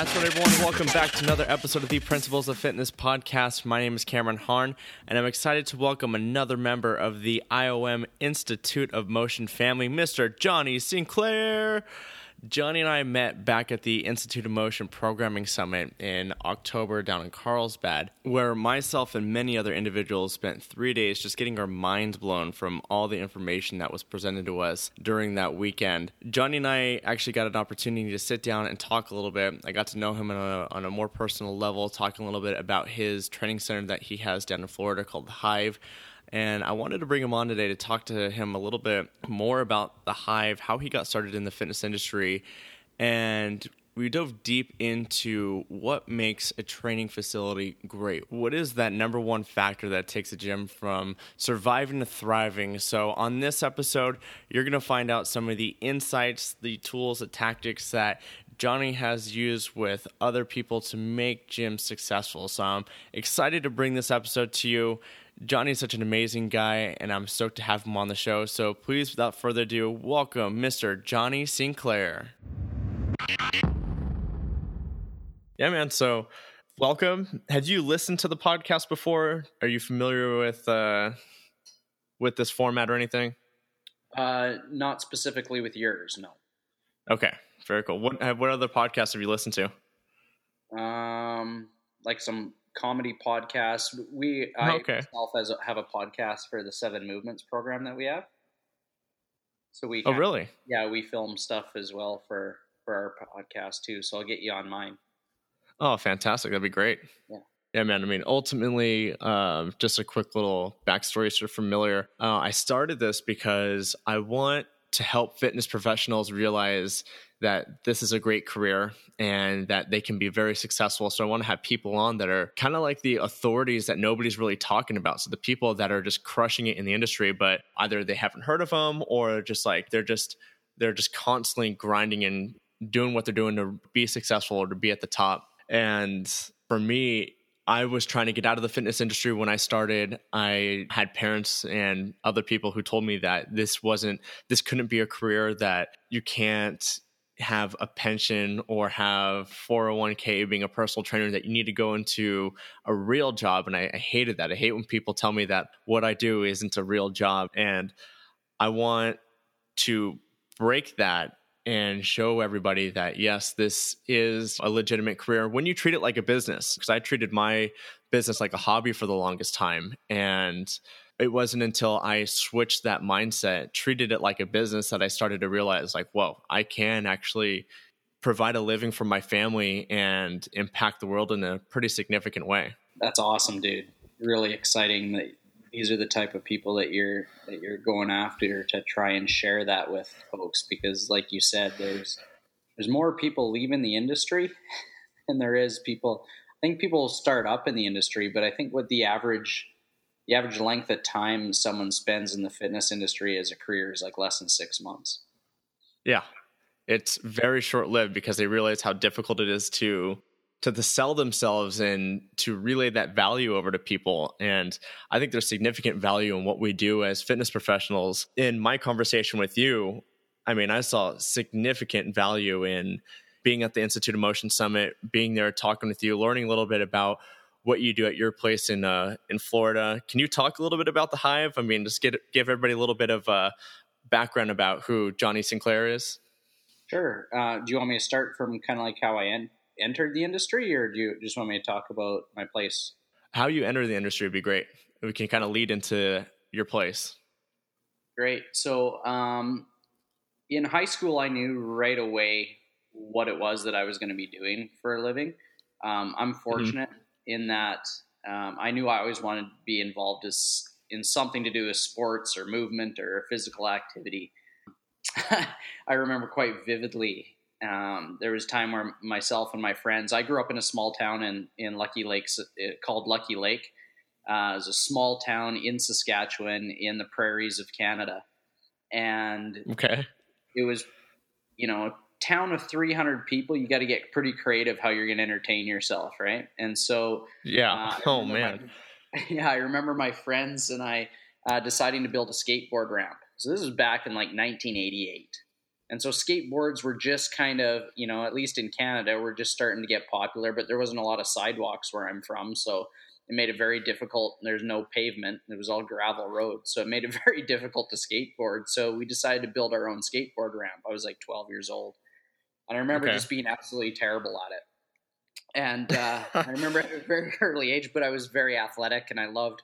That's what everyone. Welcome back to another episode of the Principles of Fitness podcast. My name is Cameron Harn, and I'm excited to welcome another member of the IOM Institute of Motion family, Mr. Johnny Sinclair. Johnny and I met back at the Institute of Motion Programming Summit in October down in Carlsbad, where myself and many other individuals spent three days just getting our minds blown from all the information that was presented to us during that weekend. Johnny and I actually got an opportunity to sit down and talk a little bit. I got to know him on a, on a more personal level, talking a little bit about his training center that he has down in Florida called The Hive and I wanted to bring him on today to talk to him a little bit more about the Hive, how he got started in the fitness industry, and we dove deep into what makes a training facility great. What is that number one factor that takes a gym from surviving to thriving? So, on this episode, you're going to find out some of the insights, the tools, the tactics that Johnny has used with other people to make gyms successful. So, I'm excited to bring this episode to you. Johnny is such an amazing guy, and I'm stoked to have him on the show. So please, without further ado, welcome Mr. Johnny Sinclair. Yeah, man. So welcome. Had you listened to the podcast before? Are you familiar with uh, with this format or anything? Uh, not specifically with yours, no. Okay, very cool. What what other podcasts have you listened to? Um, like some comedy podcast. We I okay. myself as a, have a podcast for the Seven Movements program that we have. So we oh really yeah we film stuff as well for for our podcast too. So I'll get you on mine. Oh, fantastic! That'd be great. Yeah. Yeah, man. I mean, ultimately, um, just a quick little backstory so familiar. Uh, I started this because I want to help fitness professionals realize that this is a great career and that they can be very successful. So I want to have people on that are kind of like the authorities that nobody's really talking about. So the people that are just crushing it in the industry, but either they haven't heard of them or just like they're just they're just constantly grinding and doing what they're doing to be successful or to be at the top. And for me, I was trying to get out of the fitness industry when I started. I had parents and other people who told me that this wasn't, this couldn't be a career that you can't have a pension or have 401k being a personal trainer that you need to go into a real job. And I, I, hated that. I hate when people tell me that what i do isn't a real job. And i want to break that and show everybody that yes this is a legitimate career when you treat it like a business because i treated my business like a hobby for the longest time and it wasn't until I switched that mindset, treated it like a business, that I started to realize, like, whoa, I can actually provide a living for my family and impact the world in a pretty significant way. That's awesome, dude. Really exciting that these are the type of people that you're that you're going after to try and share that with folks because like you said there's there's more people leaving the industry than there is people I think people start up in the industry, but I think what the average the average length of time someone spends in the fitness industry as a career is like less than six months. Yeah, it's very short lived because they realize how difficult it is to to sell themselves and to relay that value over to people. And I think there's significant value in what we do as fitness professionals. In my conversation with you, I mean, I saw significant value in being at the Institute of Motion Summit, being there, talking with you, learning a little bit about what you do at your place in uh, in Florida. Can you talk a little bit about the Hive? I mean, just get give everybody a little bit of uh, background about who Johnny Sinclair is. Sure. Uh, do you want me to start from kind of like how I en- entered the industry, or do you just want me to talk about my place? How you entered the industry would be great. We can kind of lead into your place. Great. So, um, in high school, I knew right away what it was that I was going to be doing for a living. Um, I'm mm-hmm. fortunate mm-hmm in that um, I knew I always wanted to be involved as, in something to do with sports or movement or physical activity. I remember quite vividly. Um, there was a time where myself and my friends. I grew up in a small town in in Lucky Lakes uh, called Lucky Lake. Uh, it was a small town in Saskatchewan in the prairies of Canada, and okay, it was you know a town of 300 people, you got to get pretty creative how you're going to entertain yourself, right? And so, yeah. Uh, oh man. My, yeah, I remember my friends and I uh, deciding to build a skateboard ramp. So this was back in like 1988. And so skateboards were just kind of, you know, at least in Canada, were just starting to get popular, but there wasn't a lot of sidewalks where I'm from. So it made it very difficult. There's no pavement. It was all gravel roads. So it made it very difficult to skateboard. So we decided to build our own skateboard ramp. I was like 12 years old. And I remember okay. just being absolutely terrible at it. And uh, I remember at a very early age, but I was very athletic and I loved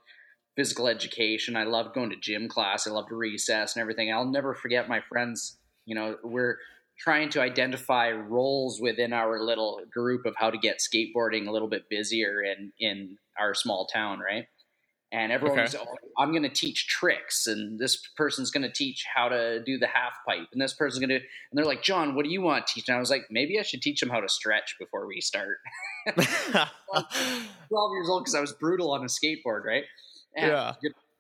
physical education. I loved going to gym class. I loved recess and everything. I'll never forget my friends. You know, we're trying to identify roles within our little group of how to get skateboarding a little bit busier in in our small town, right? And everyone's, okay. oh, I'm going to teach tricks, and this person's going to teach how to do the half pipe, and this person's going to, and they're like, John, what do you want to teach? And I was like, maybe I should teach them how to stretch before we start. 12 years old because I was brutal on a skateboard, right? And yeah.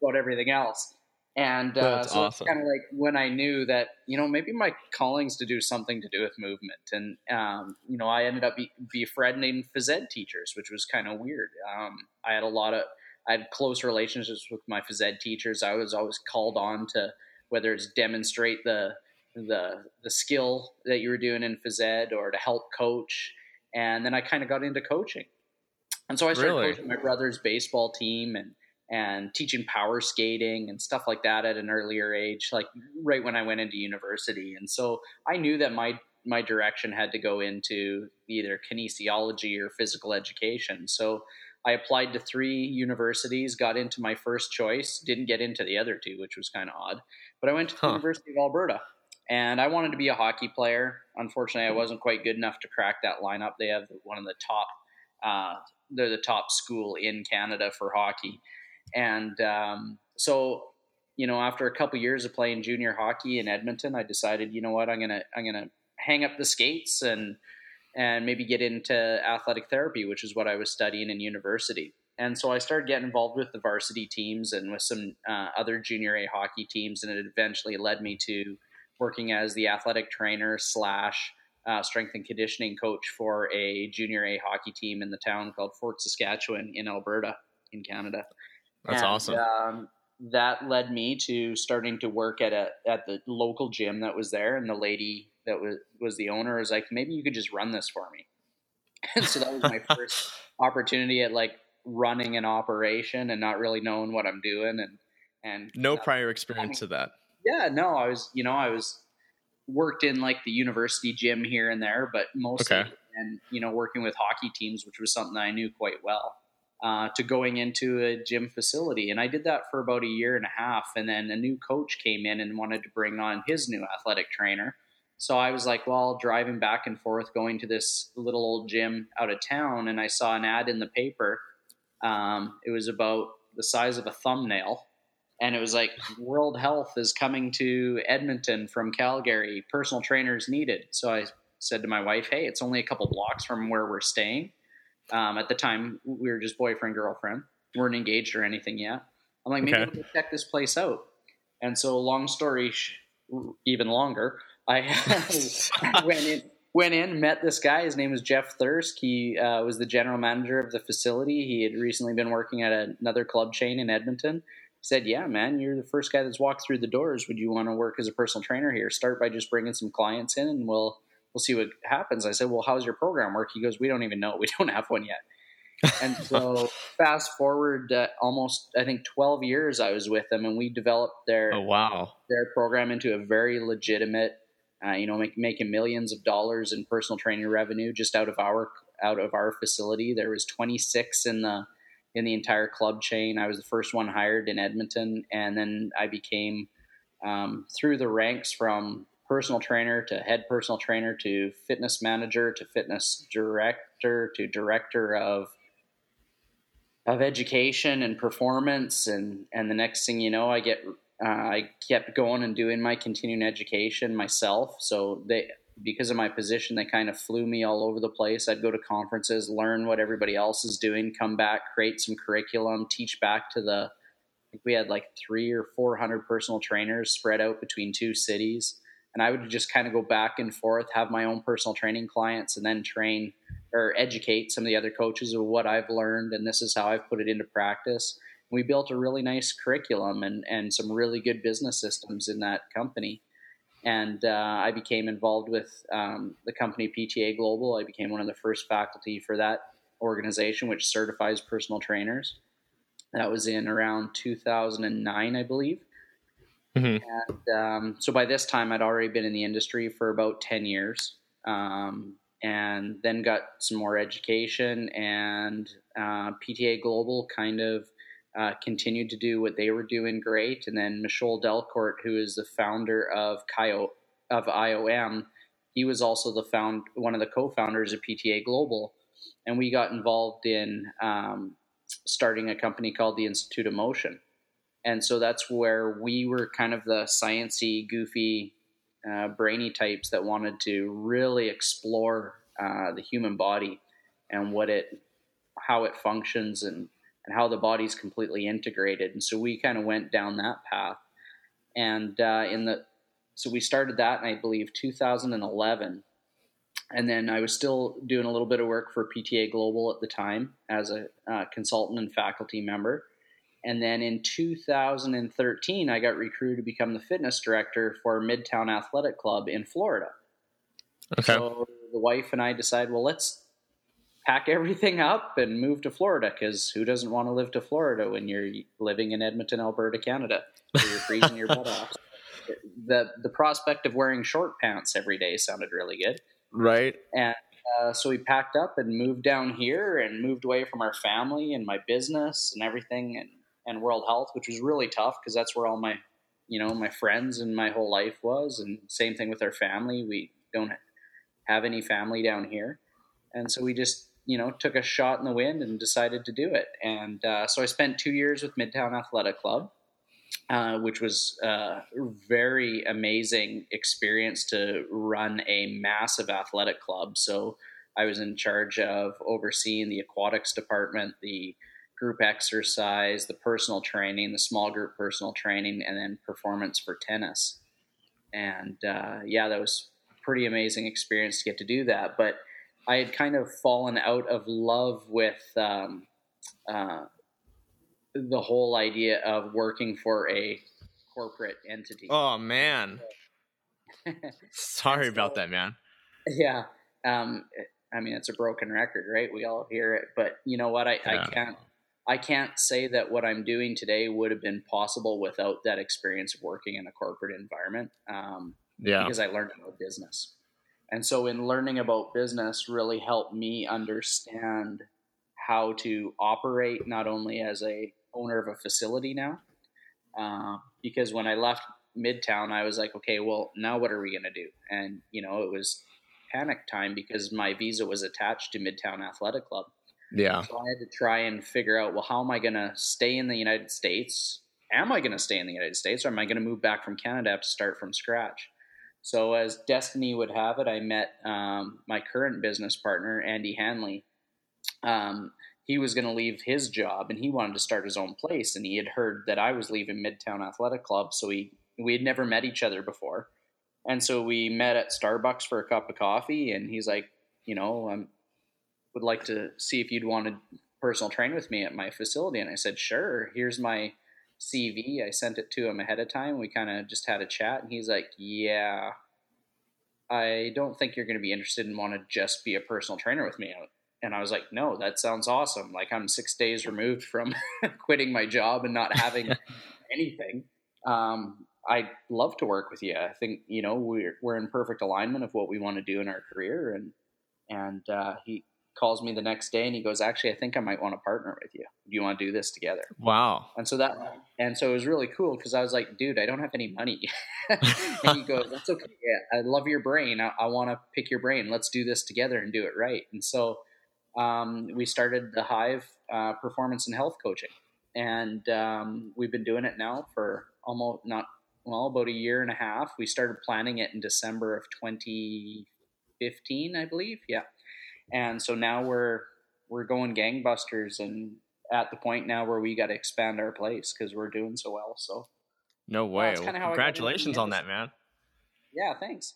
about everything else. And uh, so awesome. kind of like when I knew that, you know, maybe my calling's to do something to do with movement. And, um, you know, I ended up be- befriending phys ed teachers, which was kind of weird. Um, I had a lot of, I had close relationships with my phys ed teachers. I was always called on to whether it's demonstrate the, the, the skill that you were doing in phys ed or to help coach. And then I kind of got into coaching. And so I started really? coaching my brother's baseball team and, and teaching power skating and stuff like that at an earlier age, like right when I went into university. And so I knew that my my direction had to go into either kinesiology or physical education. So I applied to three universities, got into my first choice, didn't get into the other two, which was kind of odd. But I went to huh. the University of Alberta and I wanted to be a hockey player. Unfortunately, I wasn't quite good enough to crack that lineup. They have one of the top, uh, they're the top school in Canada for hockey. And um, so, you know, after a couple years of playing junior hockey in Edmonton, I decided, you know what, I'm gonna I'm gonna hang up the skates and and maybe get into athletic therapy, which is what I was studying in university. And so I started getting involved with the varsity teams and with some uh, other junior A hockey teams, and it eventually led me to working as the athletic trainer slash uh, strength and conditioning coach for a junior A hockey team in the town called Fort Saskatchewan in Alberta, in Canada. That's and, awesome. Um, that led me to starting to work at a at the local gym that was there, and the lady that was was the owner was like, maybe you could just run this for me. And so that was my first opportunity at like running an operation and not really knowing what I'm doing and and no uh, prior experience I mean, to that. Yeah, no, I was you know I was worked in like the university gym here and there, but mostly okay. and you know working with hockey teams, which was something I knew quite well uh, to going into a gym facility. And I did that for about a year and a half. And then a new coach came in and wanted to bring on his new athletic trainer. So I was like, well, driving back and forth, going to this little old gym out of town, and I saw an ad in the paper. Um, it was about the size of a thumbnail. And it was like, World Health is coming to Edmonton from Calgary, personal trainers needed. So I said to my wife, hey, it's only a couple blocks from where we're staying um, at the time, we were just boyfriend girlfriend, weren't engaged or anything yet. I'm like, maybe okay. we'll check this place out. And so, long story, sh- even longer, I went in, went in, met this guy. His name was Jeff Thirsk. He uh, was the general manager of the facility. He had recently been working at another club chain in Edmonton. He said, "Yeah, man, you're the first guy that's walked through the doors. Would you want to work as a personal trainer here? Start by just bringing some clients in, and we'll we'll see what happens. I said, well, how's your program work? He goes, we don't even know. We don't have one yet. and so fast forward uh, almost, I think 12 years I was with them and we developed their, oh, wow. their program into a very legitimate, uh, you know, make, making millions of dollars in personal training revenue just out of our, out of our facility. There was 26 in the, in the entire club chain. I was the first one hired in Edmonton. And then I became, um, through the ranks from personal trainer to head personal trainer to fitness manager to fitness director to director of of education and performance. And and the next thing you know I get uh, I kept going and doing my continuing education myself. So they because of my position they kind of flew me all over the place. I'd go to conferences learn what everybody else is doing come back create some curriculum teach back to the we had like 3 or 400 personal trainers spread out between two cities and I would just kind of go back and forth, have my own personal training clients, and then train or educate some of the other coaches of what I've learned, and this is how I've put it into practice. We built a really nice curriculum and and some really good business systems in that company, and uh, I became involved with um, the company PTA Global. I became one of the first faculty for that organization, which certifies personal trainers. That was in around 2009, I believe. Mm-hmm. And um, so by this time, I'd already been in the industry for about 10 years. Um, and then got some more education, and uh, PTA Global kind of uh, continued to do what they were doing great. And then Michol Dalcourt, who is the founder of Kyo, of IOM, he was also the found one of the co-founders of PTA Global, and we got involved in um, starting a company called the Institute of Motion. And so that's where we were kind of the sciency, goofy, uh, brainy types that wanted to really explore uh, the human body and what it, how it functions, and and how the body's completely integrated. And so we kind of went down that path. And uh, in the so we started that in I believe 2011, and then I was still doing a little bit of work for PTA Global at the time as a uh, consultant and faculty member. And then in 2013, I got recruited to become the fitness director for Midtown Athletic Club in Florida. Okay. So the wife and I decided, well, let's pack everything up and move to Florida because who doesn't want to live to Florida when you're living in Edmonton, Alberta, Canada, where you're freezing your butt off. The the prospect of wearing short pants every day sounded really good, right? And uh, so we packed up and moved down here and moved away from our family and my business and everything and, and World Health, which was really tough because that's where all my you know my friends and my whole life was. And same thing with our family. We don't have any family down here, and so we just you know, took a shot in the wind and decided to do it. And uh, so I spent two years with Midtown Athletic Club, uh, which was a very amazing experience to run a massive athletic club. So I was in charge of overseeing the aquatics department, the group exercise, the personal training, the small group personal training, and then performance for tennis. And uh, yeah, that was pretty amazing experience to get to do that. But I had kind of fallen out of love with um, uh, the whole idea of working for a corporate entity. Oh man, sorry so, about that, man. Yeah, um, I mean it's a broken record, right? We all hear it, but you know what? I, yeah. I can't. I can't say that what I'm doing today would have been possible without that experience of working in a corporate environment. Um, yeah, because I learned about business. And so, in learning about business, really helped me understand how to operate not only as a owner of a facility now, uh, because when I left Midtown, I was like, okay, well, now what are we going to do? And you know, it was panic time because my visa was attached to Midtown Athletic Club. Yeah. So I had to try and figure out, well, how am I going to stay in the United States? Am I going to stay in the United States, or am I going to move back from Canada to start from scratch? So, as destiny would have it, I met um, my current business partner, Andy Hanley. Um, he was going to leave his job and he wanted to start his own place. And he had heard that I was leaving Midtown Athletic Club. So, we, we had never met each other before. And so we met at Starbucks for a cup of coffee. And he's like, you know, I would like to see if you'd want to personal train with me at my facility. And I said, sure, here's my CV. I sent it to him ahead of time. We kind of just had a chat, and he's like, "Yeah, I don't think you're going to be interested and want to just be a personal trainer with me." And I was like, "No, that sounds awesome. Like I'm six days removed from quitting my job and not having anything. Um, I'd love to work with you. I think you know we're we're in perfect alignment of what we want to do in our career." And and uh, he calls me the next day and he goes, "Actually, I think I might want to partner with you. Do you want to do this together?" Wow. And so that and so it was really cool because I was like, "Dude, I don't have any money." and he goes, "That's okay. Yeah, I love your brain. I, I want to pick your brain. Let's do this together and do it right." And so um, we started the Hive uh, Performance and Health Coaching, and um, we've been doing it now for almost not well about a year and a half. We started planning it in December of 2015, I believe. Yeah and so now we're we're going gangbusters and at the point now where we got to expand our place because we're doing so well. So no way! Well, congratulations on that, man. Yeah, thanks.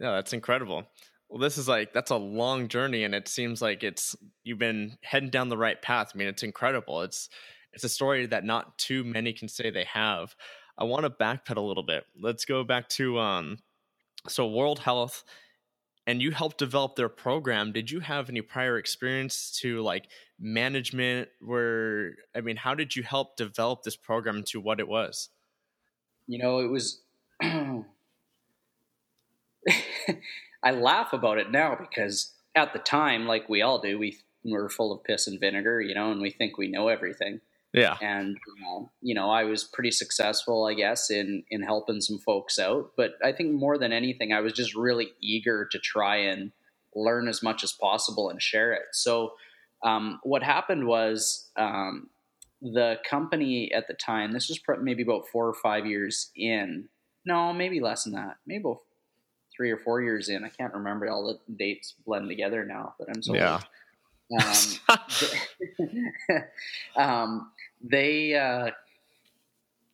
Yeah, that's incredible. Well, this is like that's a long journey, and it seems like it's you've been heading down the right path. I mean, it's incredible. It's it's a story that not too many can say they have. I want to backpedal a little bit. Let's go back to um, so World Health, and you helped develop their program. Did you have any prior experience to like management? Where I mean, how did you help develop this program to what it was? You know, it was. I laugh about it now because at the time, like we all do, we were full of piss and vinegar, you know, and we think we know everything. Yeah. And you know, you know, I was pretty successful, I guess, in in helping some folks out. But I think more than anything, I was just really eager to try and learn as much as possible and share it. So um, what happened was um, the company at the time. This was maybe about four or five years in. No, maybe less than that. Maybe about three or four years in. I can't remember all the dates blend together now, but I'm so yeah. Um, um, they uh,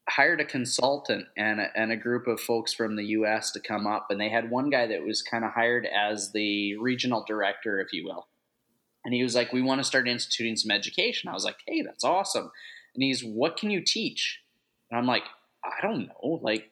hired a consultant and a, and a group of folks from the U.S. to come up, and they had one guy that was kind of hired as the regional director, if you will. And he was like, "We want to start instituting some education." I was like, "Hey, that's awesome." And he's, "What can you teach?" And I'm like, "I don't know. Like,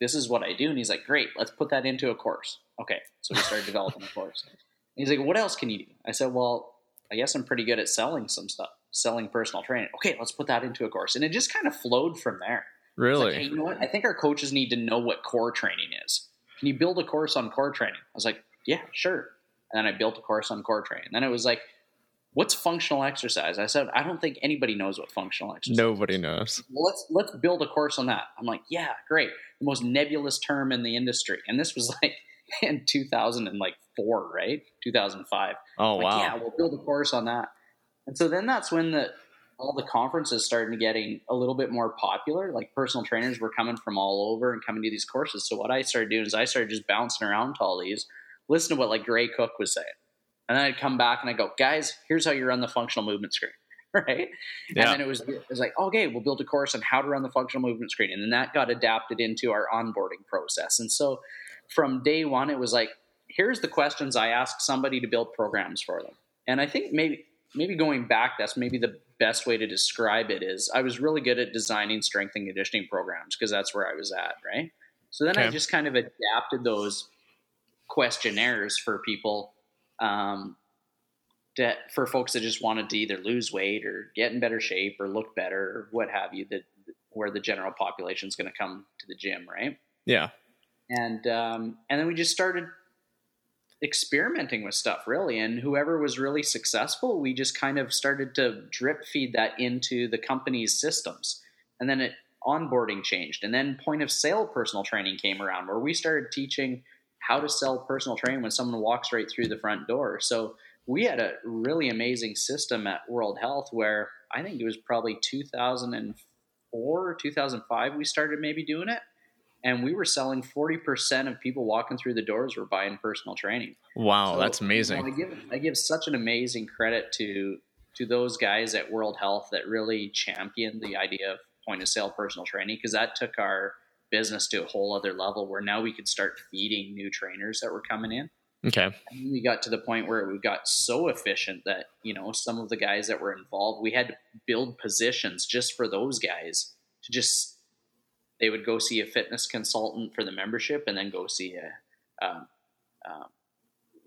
this is what I do." And he's like, "Great, let's put that into a course." Okay, so we started developing a course. And he's like, "What else can you do?" I said, "Well, I guess I'm pretty good at selling some stuff." Selling personal training. Okay, let's put that into a course. And it just kind of flowed from there. Really? Like, hey, you know what? I think our coaches need to know what core training is. Can you build a course on core training? I was like, yeah, sure. And then I built a course on core training. And then it was like, what's functional exercise? I said, I don't think anybody knows what functional exercise. Nobody is. knows. Well, let's let's build a course on that. I'm like, yeah, great. The most nebulous term in the industry. And this was like in 2004, right? 2005. Oh like, wow. Yeah, we'll build a course on that. And so then that's when the all the conferences started getting a little bit more popular. Like personal trainers were coming from all over and coming to these courses. So what I started doing is I started just bouncing around to all these, listen to what like Gray Cook was saying. And then I'd come back and I go, guys, here's how you run the functional movement screen. Right. Yeah. And then it was it was like, okay, we'll build a course on how to run the functional movement screen. And then that got adapted into our onboarding process. And so from day one, it was like, here's the questions I ask somebody to build programs for them. And I think maybe maybe going back, that's maybe the best way to describe it is I was really good at designing strength and conditioning programs because that's where I was at, right? So then okay. I just kind of adapted those questionnaires for people, um, to, for folks that just wanted to either lose weight or get in better shape or look better or what have you, that where the general population is going to come to the gym, right? Yeah. And um, and then we just started experimenting with stuff really. And whoever was really successful we just kind of started to drip feed that into the company's systems. And then it onboarding changed. And then point of sale personal training came around where we started teaching how to sell personal training when someone walks right through the front door. So we had a really amazing system at world health where i think it was probably 2004 or 2005 we started maybe doing it and we were selling 40% of people walking through the doors were buying personal training. Wow, so, that's amazing. You know, I give I give such an amazing credit to to those guys at World Health that really championed the idea of point of sale personal training because that took our business to a whole other level where now we could start feeding new trainers that were coming in. Okay. And we got to the point where we got so efficient that, you know, some of the guys that were involved, we had to build positions just for those guys to just they would go see a fitness consultant for the membership and then go see a um, um,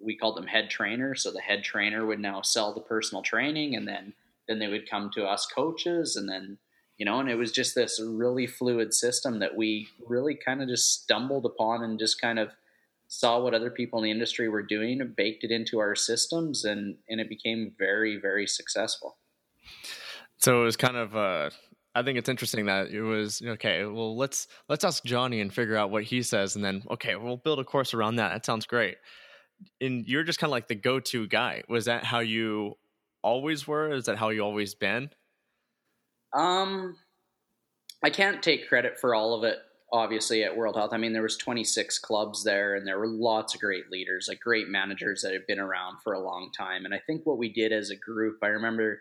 we called them head trainer. So the head trainer would now sell the personal training and then then they would come to us coaches and then you know and it was just this really fluid system that we really kind of just stumbled upon and just kind of saw what other people in the industry were doing and baked it into our systems and and it became very very successful. So it was kind of uh I think it's interesting that it was okay. Well, let's let's ask Johnny and figure out what he says, and then okay, we'll build a course around that. That sounds great. And you're just kind of like the go-to guy. Was that how you always were? Is that how you always been? Um, I can't take credit for all of it. Obviously, at World Health, I mean, there was 26 clubs there, and there were lots of great leaders, like great managers that had been around for a long time. And I think what we did as a group, I remember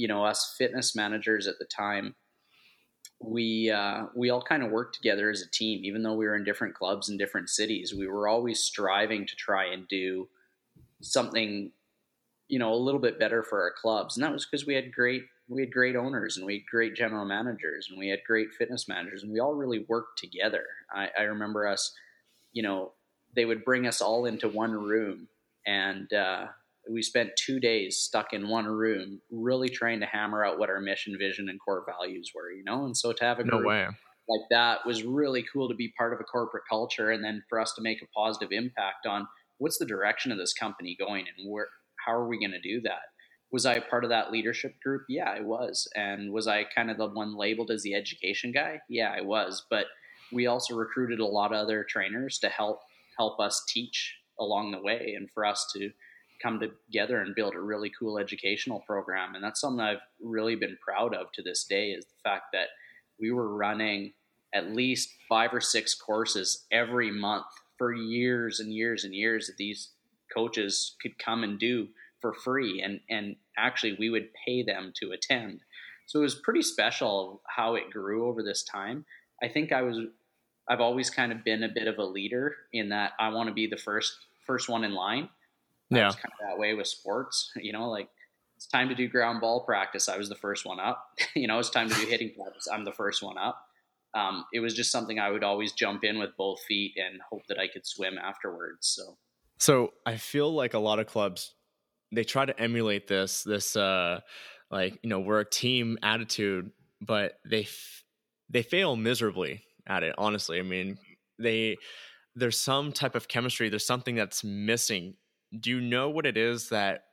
you know, us fitness managers at the time, we uh, we all kind of worked together as a team, even though we were in different clubs in different cities. We were always striving to try and do something you know, a little bit better for our clubs. And that was because we had great we had great owners and we had great general managers and we had great fitness managers and we all really worked together. I, I remember us, you know, they would bring us all into one room and uh, we spent two days stuck in one room really trying to hammer out what our mission vision and core values were you know and so to have a no way like that was really cool to be part of a corporate culture and then for us to make a positive impact on what's the direction of this company going and where how are we going to do that was I part of that leadership group? Yeah, I was. And was I kind of the one labeled as the education guy? Yeah, I was. But we also recruited a lot of other trainers to help help us teach along the way and for us to come together and build a really cool educational program. And that's something I've really been proud of to this day is the fact that we were running at least five or six courses every month for years and years and years that these coaches could come and do for free. And and actually we would pay them to attend. So it was pretty special how it grew over this time. I think i was i've always kind of been a bit of a leader in that i want to be the first first one in line yeah. it's kind of that way with sports you know like it's time to do ground ball practice. I was the first one up. You know it's time to do hitting practice. I'm the first one up. Um, it was just something i would always jump in with both feet and hope that i could swim afterwards so. So i feel like a lot of clubs they try to emulate this this uh like you know we're a team attitude but they f- they fail miserably at it honestly. I mean they there's some type of chemistry there's something that's missing do you know what it is that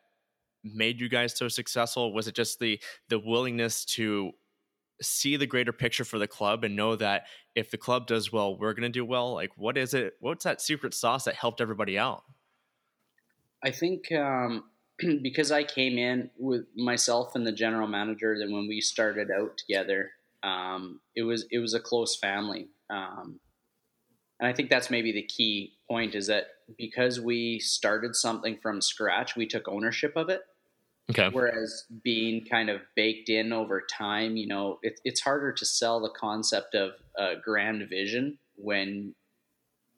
made you guys so successful? Was it just the the willingness to see the greater picture for the club and know that if the club does well we're going to do well? Like what is it what's that secret sauce that helped everybody out? I think um because I came in with myself and the general manager, then when we started out together, um, it was it was a close family, um, and I think that's maybe the key point is that because we started something from scratch, we took ownership of it. Okay. Whereas being kind of baked in over time, you know, it, it's harder to sell the concept of a grand vision when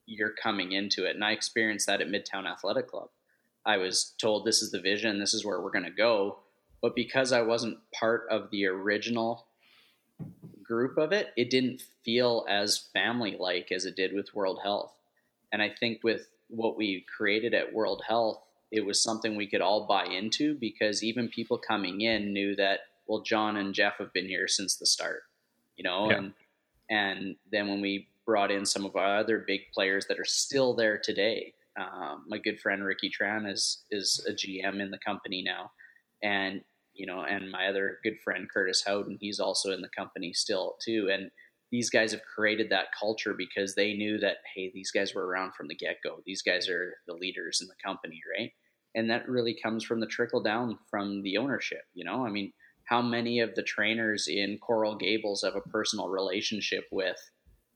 you're coming into it, and I experienced that at Midtown Athletic Club I was told this is the vision, this is where we're going to go. But because I wasn't part of the original group of it, it didn't feel as family like as it did with World Health. And I think with what we created at World Health, it was something we could all buy into because even people coming in knew that, well, John and Jeff have been here since the start, you know, yeah. and and then when we brought in some of our other big players that are still there today, um, my good friend Ricky Tran is is a GM in the company now, and you know, and my other good friend Curtis Howden, he's also in the company still too. And these guys have created that culture because they knew that hey, these guys were around from the get go. These guys are the leaders in the company, right? And that really comes from the trickle down from the ownership. You know, I mean, how many of the trainers in Coral Gables have a personal relationship with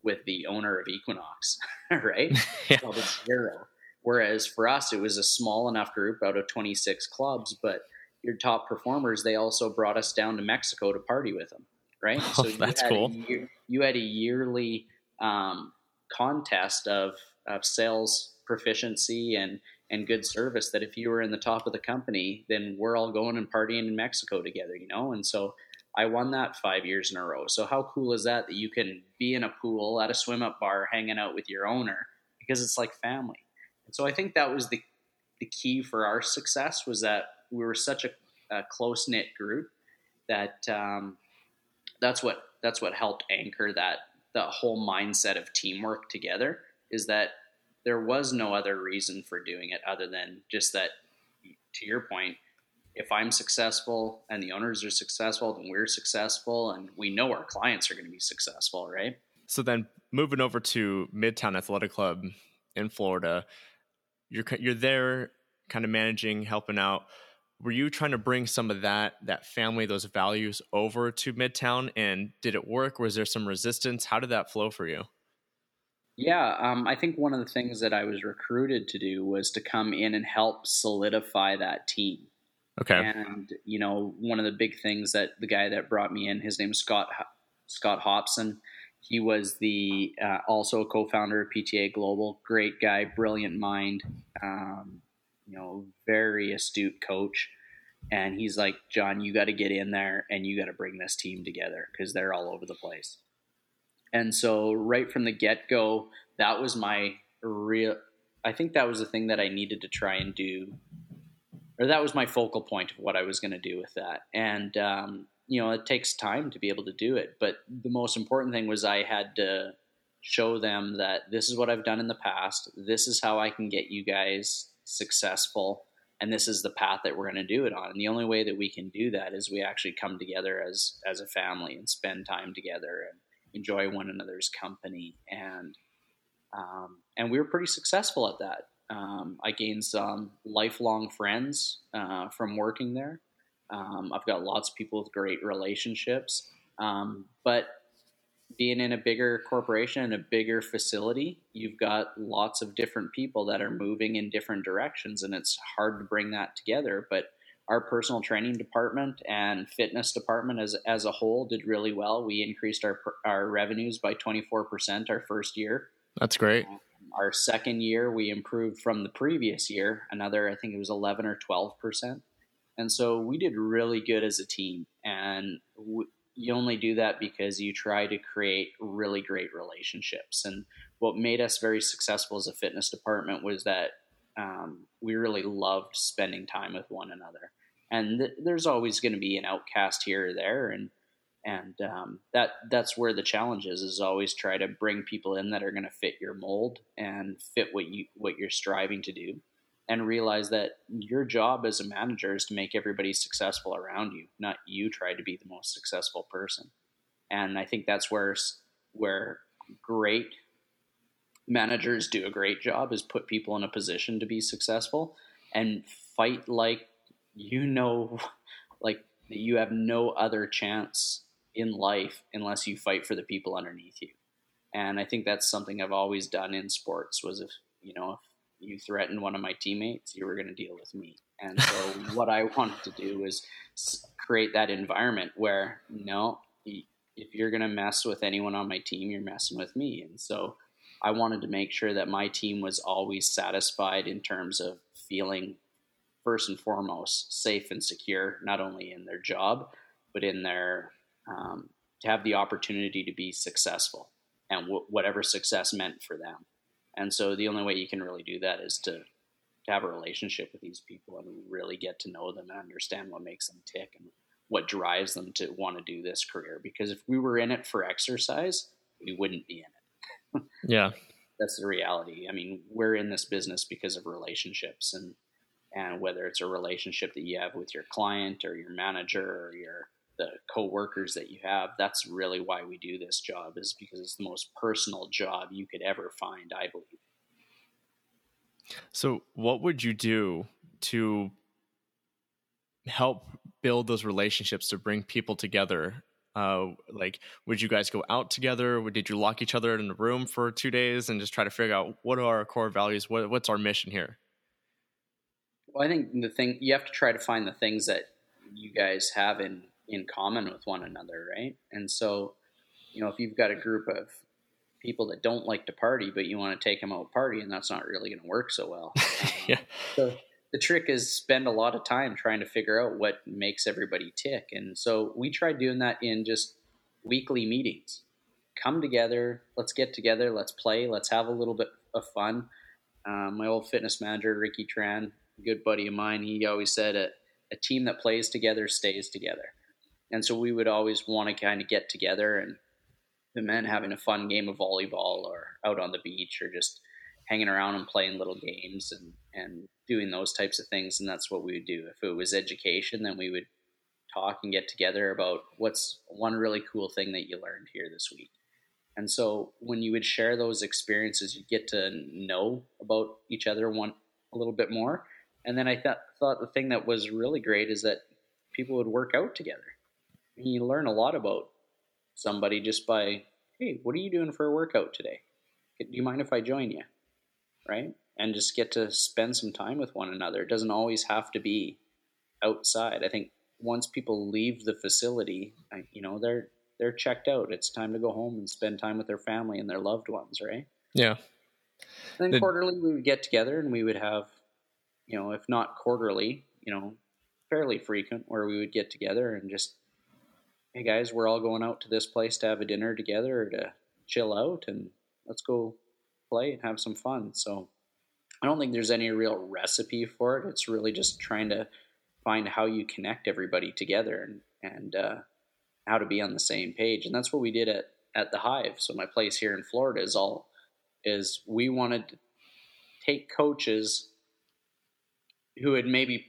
with the owner of Equinox, right? yeah. Well, it's zero. Whereas for us, it was a small enough group out of 26 clubs, but your top performers, they also brought us down to Mexico to party with them, right? Oh, so that's cool. Year, you had a yearly um, contest of, of sales proficiency and, and good service that if you were in the top of the company, then we're all going and partying in Mexico together, you know? And so I won that five years in a row. So how cool is that that you can be in a pool at a swim up bar hanging out with your owner because it's like family And so I think that was the the key for our success was that we were such a, a close knit group that um, that's what that's what helped anchor that the whole mindset of teamwork together is that there was no other reason for doing it other than just that to your point if i'm successful and the owners are successful then we're successful and we know our clients are going to be successful right? So then moving over to midtown athletic club in florida you're you're there kind of managing helping out were you trying to bring some of that that family those values over to midtown and did it work? Was there some resistance? How did that flow for you? Yeah um, i think one of the things that i was recruited to do was to come in and help solidify that team. Okay. And you know one of the big things that the guy that brought me in his name is scott scott hobson. He was the uh, also a co-founder of PTA Global. Great guy, brilliant mind. Um, you know, very astute coach. And he's like, John, you got to get in there and you got to bring this team together because they're all over the place. And so, right from the get go, that was my real, I think that was the thing that I needed to try and do, or that was my focal point of what I was going to do with that. And, um, you know, it takes time to be able to do it. But the most important thing was I had to show them that this is what I've done in the past. This is how I can get you guys successful. And this is the path that we're going to do it on. And the only way that we can do that is we actually come together as, as a family and spend time together and enjoy one another's company. And, um, and we were pretty successful at that. Um, I gained some lifelong friends uh, from working there. Um, I've got lots of people with great relationships. Um, but being in a bigger corporation and a bigger facility, you've got lots of different people that are moving in different directions, and it's hard to bring that together. But our personal training department and fitness department as, as a whole did really well. We increased our, our revenues by 24% our first year. That's great. Um, our second year, we improved from the previous year, another, I think it was 11 or 12%. And so we did really good as a team. And you only do that because you try to create really great relationships. And what made us very successful as a fitness department was that um, we really loved spending time with one another. And th- there's always going to be an outcast here or there, and and um, that that's where the challenge is. Is always try to bring people in that are going to fit your mold and fit what you what you're striving to do and realize that your job as a manager is to make everybody successful around you, not you try to be the most successful person. And I think that's where where great managers do a great job is put people in a position to be successful and fight like you know like you have no other chance in life unless you fight for the people underneath you. And I think that's something I've always done in sports was if you know if you threatened one of my teammates, you were going to deal with me. And so what I wanted to do was create that environment where no, if you're going to mess with anyone on my team, you're messing with me. And so I wanted to make sure that my team was always satisfied in terms of feeling first and foremost safe and secure, not only in their job, but in their um, to have the opportunity to be successful and w- whatever success meant for them. And so the only way you can really do that is to, to have a relationship with these people and really get to know them and understand what makes them tick and what drives them to want to do this career. Because if we were in it for exercise, we wouldn't be in it. yeah. That's the reality. I mean, we're in this business because of relationships and and whether it's a relationship that you have with your client or your manager or your the co-workers that you have that's really why we do this job is because it's the most personal job you could ever find i believe. So what would you do to help build those relationships to bring people together? Uh, like would you guys go out together? Did you lock each other in a room for two days and just try to figure out what are our core values? What, what's our mission here? Well i think the thing you have to try to find the things that you guys have in in common with one another, right? And so, you know, if you've got a group of people that don't like to party, but you want to take them out party, and that's not really going to work so well. Um, yeah. So the trick is spend a lot of time trying to figure out what makes everybody tick. And so we tried doing that in just weekly meetings. Come together, let's get together, let's play, let's have a little bit of fun. Um, my old fitness manager, Ricky Tran, a good buddy of mine, he always said a, a team that plays together stays together. And so we would always want to kind of get together and the men having a fun game of volleyball or out on the beach or just hanging around and playing little games and, and doing those types of things. And that's what we would do. If it was education, then we would talk and get together about what's one really cool thing that you learned here this week. And so when you would share those experiences, you get to know about each other one a little bit more. And then I th- thought the thing that was really great is that people would work out together you learn a lot about somebody just by, hey, what are you doing for a workout today? Do you mind if I join you? Right? And just get to spend some time with one another. It doesn't always have to be outside. I think once people leave the facility, you know, they're they're checked out. It's time to go home and spend time with their family and their loved ones, right? Yeah. And then the, quarterly we would get together and we would have you know, if not quarterly, you know, fairly frequent where we would get together and just, hey guys, we're all going out to this place to have a dinner together to chill out and let's go play and have some fun. So I don't think there's any real recipe for it. It's really just trying to find how you connect everybody together and, and uh, how to be on the same page. And that's what we did at, at the Hive. So my place here in Florida is all is we wanted to take coaches who had maybe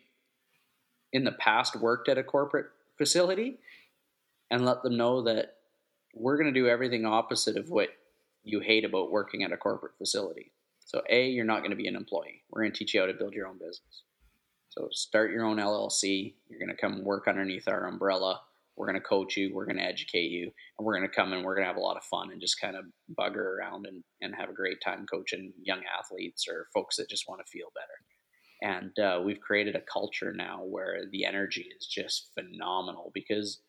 in the past worked at a corporate facility and let them know that we're going to do everything opposite of what you hate about working at a corporate facility. So, A, you're not going to be an employee. We're going to teach you how to build your own business. So, start your own LLC. You're going to come work underneath our umbrella. We're going to coach you. We're going to educate you. And we're going to come and we're going to have a lot of fun and just kind of bugger around and, and have a great time coaching young athletes or folks that just want to feel better. And uh, we've created a culture now where the energy is just phenomenal because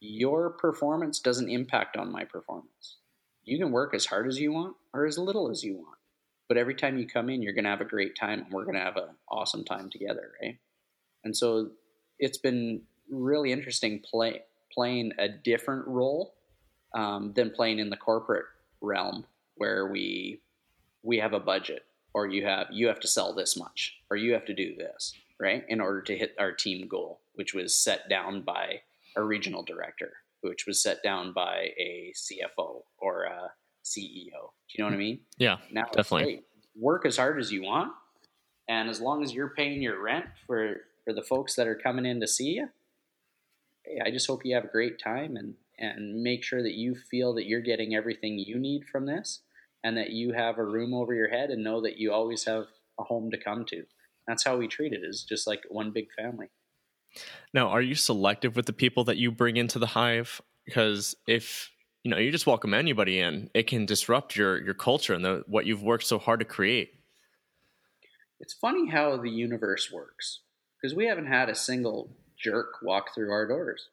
your performance doesn't impact on my performance. You can work as hard as you want or as little as you want. But every time you come in, you're going to have a great time and we're going to have an awesome time together, right? And so it's been really interesting play, playing a different role um, than playing in the corporate realm where we we have a budget or you have you have to sell this much or you have to do this right in order to hit our team goal which was set down by a regional director which was set down by a cfo or a ceo do you know what i hmm. mean yeah now definitely work as hard as you want and as long as you're paying your rent for for the folks that are coming in to see you hey, i just hope you have a great time and and make sure that you feel that you're getting everything you need from this and that you have a room over your head and know that you always have a home to come to. That's how we treat it is just like one big family. Now, are you selective with the people that you bring into the hive? Because if you know you just welcome anybody in, it can disrupt your your culture and the, what you've worked so hard to create. It's funny how the universe works because we haven't had a single jerk walk through our doors.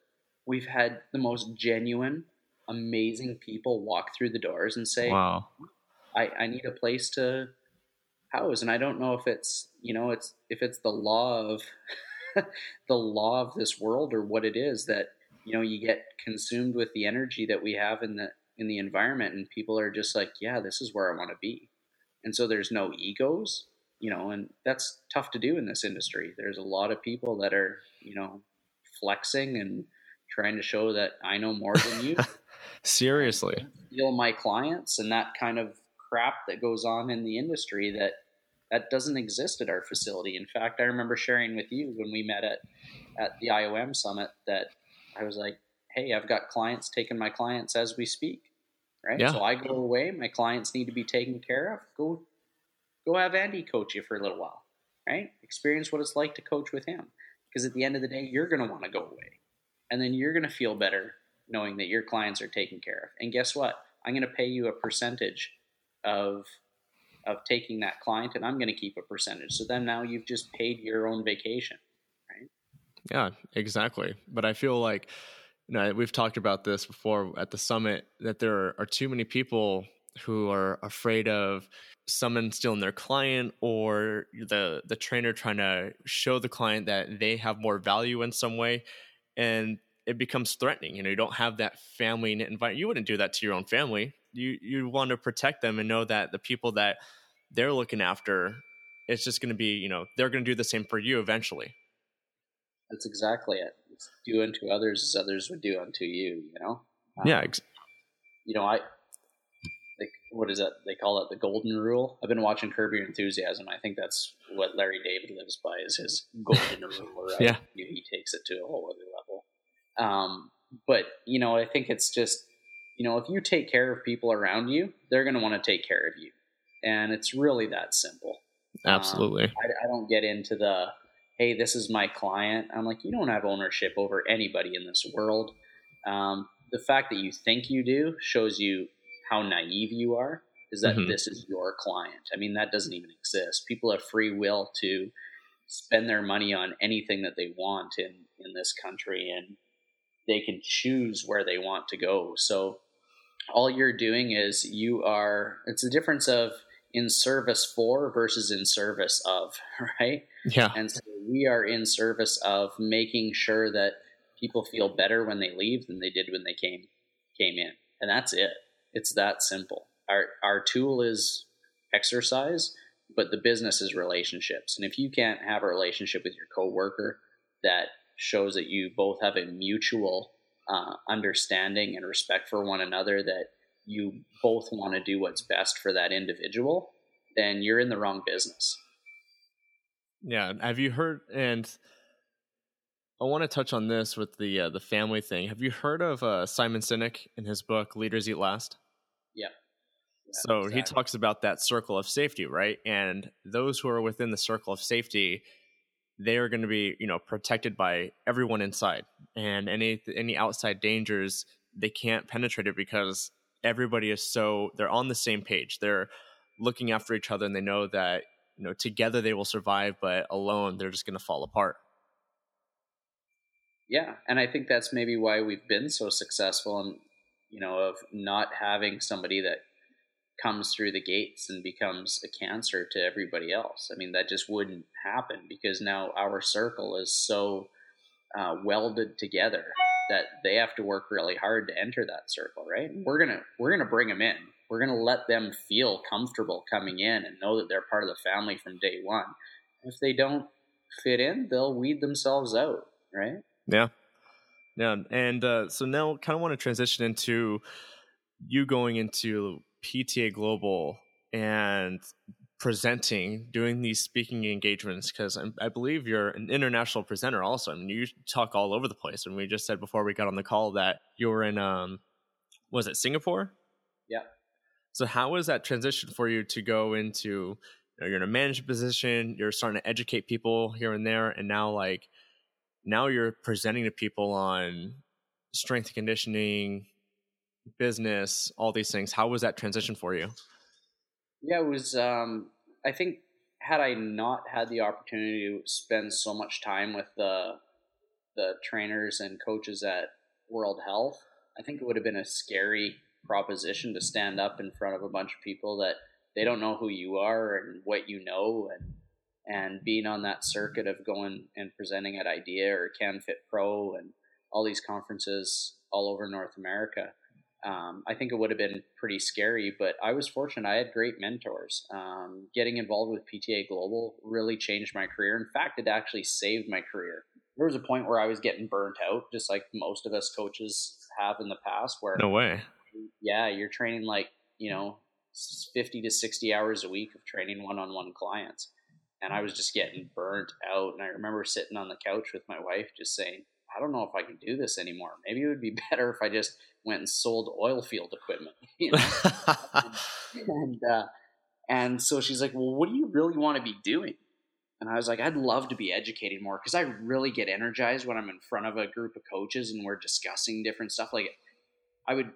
We've had the most genuine, amazing people walk through the doors and say, "Wow, I, I need a place to house and i don't know if it's you know it's if it's the law of the law of this world or what it is that you know you get consumed with the energy that we have in the in the environment and people are just like yeah this is where i want to be. And so there's no egos you know and that's tough to do in this industry. There's a lot of people that are you know flexing and trying to show that i know more than you. Seriously. Steal my clients and that kind of crap that goes on in the industry that that doesn't exist at our facility. In fact, I remember sharing with you when we met at at the IOM summit that I was like, "Hey, I've got clients taking my clients as we speak." Right? Yeah. So I go away, my clients need to be taken care of. Go go have Andy coach you for a little while. Right? Experience what it's like to coach with him. Because at the end of the day, you're going to want to go away. And then you're going to feel better knowing that your clients are taken care of. And guess what? I'm going to pay you a percentage of of taking that client and I'm going to keep a percentage. So then now you've just paid your own vacation, right? Yeah, exactly. But I feel like you know, we've talked about this before at the summit that there are too many people who are afraid of someone stealing their client or the the trainer trying to show the client that they have more value in some way and it becomes threatening you know you don't have that family environment you wouldn't do that to your own family you you want to protect them and know that the people that they're looking after it's just going to be you know they're going to do the same for you eventually. That's exactly it. It's do unto others as others would do unto you you know? Um, yeah ex- you know i like what is that they call it the golden rule? I've been watching curb your enthusiasm i think that's what larry david lives by is his golden rule right yeah. he takes it to a whole other level. Um, but you know i think it's just you know, if you take care of people around you, they're going to want to take care of you. And it's really that simple. Absolutely. Um, I, I, don't get into the, hey, this is my client. I'm like, you don't have ownership over anybody in this world. Um, the fact that you think you do shows you how naive you are, is that mm-hmm. this is your client. I mean, that doesn't even exist. People have free will to spend their money on anything that they want in, in this country, and they can choose where they want to go. So, all you're doing is you are it's a difference of in service for versus in service of, right? Yeah. And so we are in service of making sure that people feel better when they leave than they did when they came came in. And that's it. It's that simple. Our our tool is exercise, but the business is relationships. And if you can't have a relationship with your coworker that shows that you both have a mutual uh, understanding and respect for one another, that you both want to do what's best for that individual, then you're in the wrong business. Yeah. Have you heard? And I want to touch on this with the uh, the family thing. Have you heard of uh, Simon Sinek in his book Leaders Eat Last? Yeah. yeah so exactly. he talks about that circle of safety, right? And those who are within the circle of safety, they are going to be, you know, protected by everyone inside, and any any outside dangers they can't penetrate it because everybody is so they're on the same page. They're looking after each other, and they know that you know together they will survive, but alone they're just going to fall apart. Yeah, and I think that's maybe why we've been so successful, and you know, of not having somebody that comes through the gates and becomes a cancer to everybody else. I mean, that just wouldn't happen because now our circle is so uh, welded together that they have to work really hard to enter that circle, right? We're gonna we're gonna bring them in. We're gonna let them feel comfortable coming in and know that they're part of the family from day one. If they don't fit in, they'll weed themselves out, right? Yeah, yeah. And uh, so now, kind of want to transition into you going into PTA Global and presenting, doing these speaking engagements because I believe you're an international presenter also. I mean, you talk all over the place. And we just said before we got on the call that you were in, um, was it Singapore? Yeah. So how was that transition for you to go into, you know, you're in a management position, you're starting to educate people here and there, and now like, now you're presenting to people on strength conditioning, business, all these things. How was that transition for you? Yeah, it was. Um, I think had I not had the opportunity to spend so much time with the the trainers and coaches at World Health, I think it would have been a scary proposition to stand up in front of a bunch of people that they don't know who you are and what you know and and being on that circuit of going and presenting at IDEA or CanFit Pro and all these conferences all over North America um, I think it would have been pretty scary, but I was fortunate. I had great mentors. Um, getting involved with PTA Global really changed my career. In fact, it actually saved my career. There was a point where I was getting burnt out, just like most of us coaches have in the past. Where no way, yeah, you're training like you know fifty to sixty hours a week of training one-on-one clients, and I was just getting burnt out. And I remember sitting on the couch with my wife, just saying, I don't know if I can do this anymore. Maybe it would be better if I just went and sold oil field equipment. You know? and uh, and so she's like, "Well, what do you really want to be doing?" And I was like, "I'd love to be educating more because I really get energized when I'm in front of a group of coaches and we're discussing different stuff. Like, I would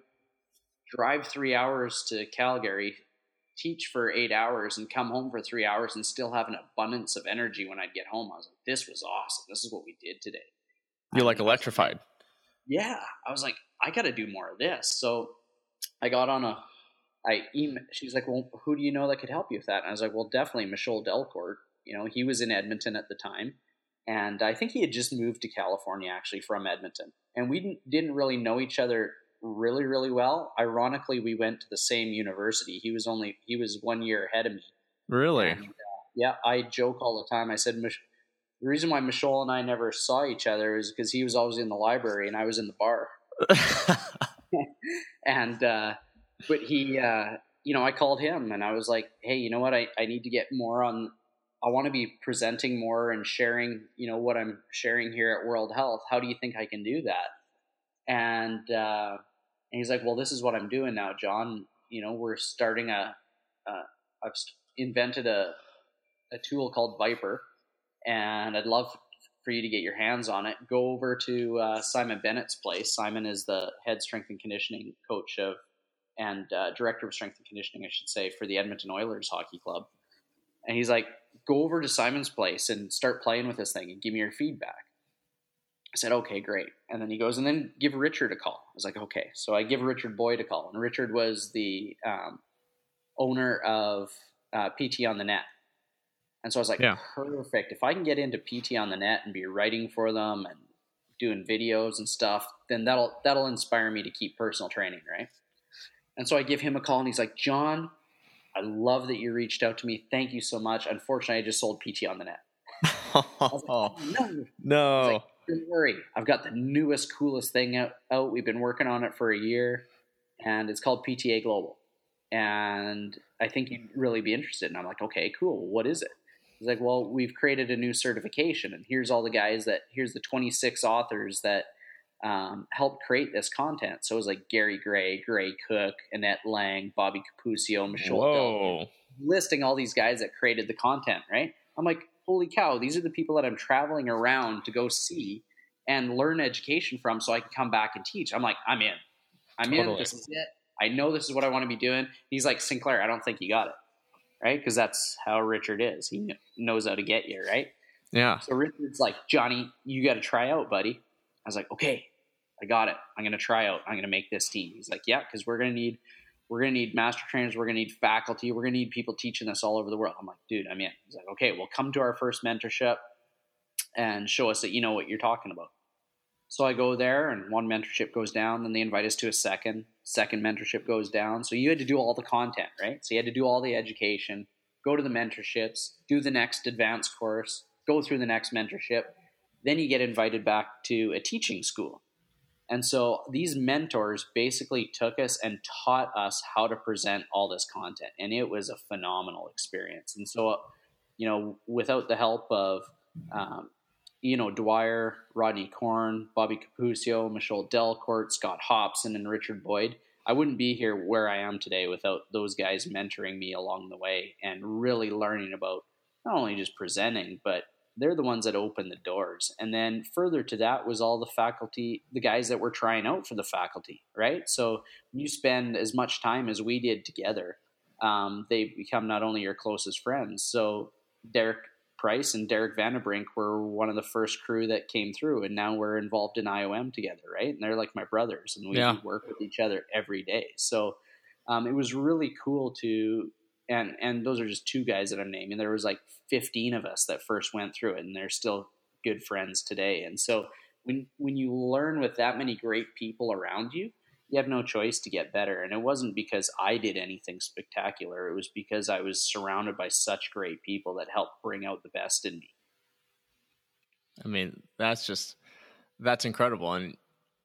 drive three hours to Calgary, teach for eight hours, and come home for three hours and still have an abundance of energy when I'd get home. I was like, "This was awesome. This is what we did today." You're like electrified. Yeah, I was like, I got to do more of this. So I got on a, I email. She's like, well, who do you know that could help you with that? And I was like, well, definitely Michol Dalcourt. You know, he was in Edmonton at the time, and I think he had just moved to California actually from Edmonton. And we didn't, didn't really know each other really, really well. Ironically, we went to the same university. He was only he was one year ahead of me. Really? And, uh, yeah, I joke all the time. I said, the reason why Michol and I never saw each other is because he was always in the library and I was in the bar. and uh, but he, uh, you know, I called him and I was like, hey, you know what? I, I need to get more on. I want to be presenting more and sharing, you know, what I'm sharing here at World Health. How do you think I can do that? And uh, and he's like, well, this is what I'm doing now, John. You know, we're starting a. Uh, I've invented a a tool called ViPR and I'd love for you to get your hands on it. Go over to uh, Simon Bennett's place. Simon is the head strength and conditioning coach of and uh, director of strength and conditioning, I should say, for the Edmonton Oilers hockey club. And he's like, go over to Simon's place and start playing with this thing and give me your feedback. I said, okay, great. And then he goes, and then give Richard a call. I was like, okay. So I give Richard Boyd a call. And Richard was the um, owner of uh, PT on the net. And so I was like, Yeah. perfect. If I can get into PT on the net and be writing for them and doing videos and stuff, then that'll that'll inspire me to keep personal training, right? And so I give him a call and he's like, John, I love that you reached out to me. Thank you so much. Unfortunately, I just sold PT on the net. Like, no, no. like, don't worry. I've got the newest, coolest thing out, out. We've been working on it for a year, and it's called PTA Global. And I think you'd really be interested. And I'm like, okay, cool. What is it? He's like, well, we've created a new certification, and here's all the guys that here's the 26 authors that um, helped create this content. So it was like Gary Gray, Gray Cook, Annette Lang, Bobby Cappuccio, Michol Whoa. listing all these guys that created the content, right? I'm like, holy cow, these are the people that I'm traveling around to go see and learn education from so I can come back and teach. I'm like, I'm in. I'm in. This is it. I know this is what I want to be doing. He's like, Sinclair, I don't think you got it. Right? Because that's how Richard is. He knows how to get you, right? Yeah. So Richard's like, Johnny, you got to try out, buddy. I was like, okay, I got it. I'm going to try out. I'm going to make this team. He's like, yeah, because we're going to need, we're going to need master trainers. We're going to need faculty. We're going to need people teaching this all over the world. I'm like, dude, I'm in. He's like, okay, well, come to our first mentorship and show us that you know what you're talking about. So I go there, and one mentorship goes down. Then they invite us to a second. Second mentorship goes down. So you had to do all the content, right? So you had to do all the education, go to the mentorships, do the next advanced course, go through the next mentorship. Then you get invited back to a teaching school. And so these mentors basically took us and taught us how to present all this content. And it was a phenomenal experience. And so, you know, without the help of, um, you know, Dwyer, Rodney Corn, Bobby Cappuccio, Michol Dalcourt, Scott Hobson, and Richard Boyd, I wouldn't be here where I am today without those guys mentoring me along the way and really learning about not only just presenting, but they're the ones that opened the doors. And then further to that was all the faculty, the guys that were trying out for the faculty, right? So you spend as much time as we did together, um, they become not only your closest friends. So Derek Price and Derek Vanderbrink were one of the first crew that came through, and now we're involved in IOM together, right? And they're like my brothers, and we Yeah. work with each other every day. So um, it was really cool to, and and those are just two guys that I'm naming. There was like 15 of us that first went through it, and they're still good friends today. And so when when you learn with that many great people around you, you have no choice to get better. And it wasn't because I did anything spectacular. It was because I was surrounded by such great people that helped bring out the best in me. I mean, that's just that's incredible. And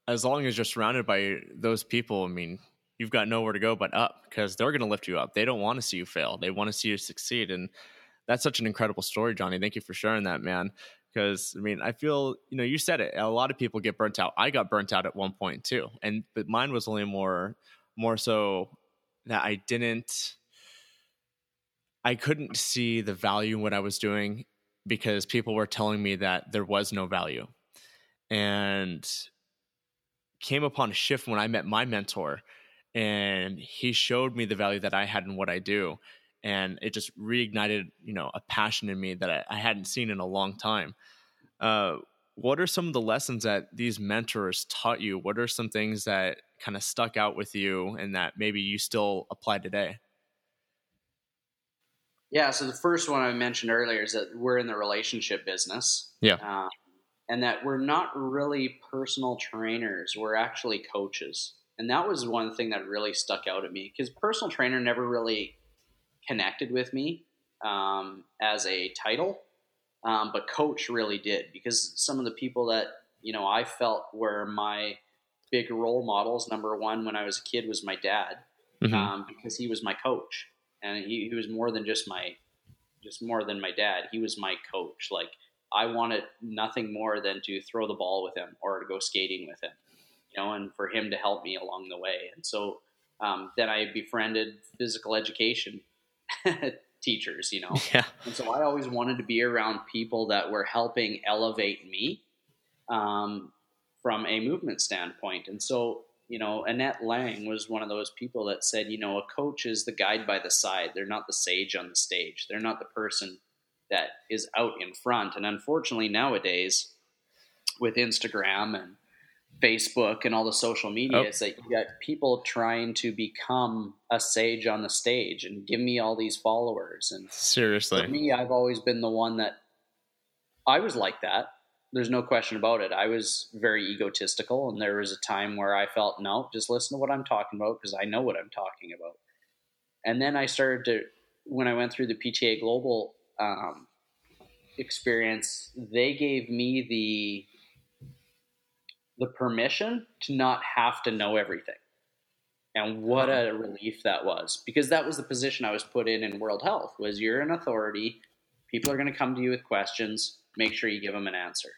as long as you're surrounded by those people, I mean, you've got nowhere to go but up because they're going to lift you up. They don't want to see you fail. They want to see you succeed. And that's such an incredible story, Johnny. Thank you for sharing that, man. Because I mean, I feel you know you said it. A lot of people get burnt out. I got burnt out at one point too, and but mine was only more more so that I didn't. I couldn't see the value in what I was doing because people were telling me that there was no value, and came upon a shift when I met my mentor, and he showed me the value that I had in what I do, and it just reignited you know a passion in me that I, I hadn't seen in a long time. Uh, what are some of the lessons that these mentors taught you? What are some things that kind of stuck out with you and that maybe you still apply today? Yeah. So the first one I mentioned earlier is that we're in the relationship business. Yeah. Um, and that we're not really personal trainers. We're actually coaches. And that was one thing that really stuck out at me because personal trainer never really connected with me um, as a title, um, but coach really did because some of the people that you know I felt were my big role models. Number one, when I was a kid, was my dad Mhm. um, because he was my coach, and he, he was more than just my just more than my dad. He was my coach. Like I wanted nothing more than to throw the ball with him or to go skating with him, you know, and for him to help me along the way. And so um, then I befriended physical education teachers, you know, Yeah. and so I always wanted to be around people that were helping elevate me um, from a movement standpoint. And so, you know, Annette Lang was one of those people that said, you know, a coach is the guide by the side. They're not the sage on the stage. They're not the person that is out in front. And unfortunately, nowadays, with Instagram and Facebook and all the social media oh. is that you got people trying to become a sage on the stage and give me all these followers. And seriously, for me, I've always been the one that I was like that. There's no question about it. I was very egotistical, and there was a time where I felt, no, just listen to what I'm talking about because I know what I'm talking about. And then I started to, when I went through the PTA Global um, experience, they gave me the the permission to not have to know everything. And what a relief that was because that was the position I was put in in World Health was you're an authority. People are going to come to you with questions. Make sure you give them an answer.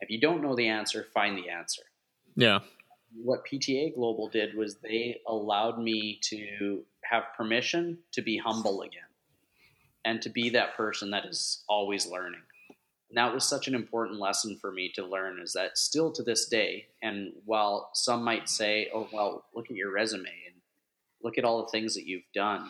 If you don't know the answer, find the answer. Yeah. What PTA Global did was they allowed me to have permission to be humble again and to be that person that is always learning. And that was such an important lesson for me to learn is that still to this day, and while some might say, oh, well, look at your resume and look at all the things that you've done,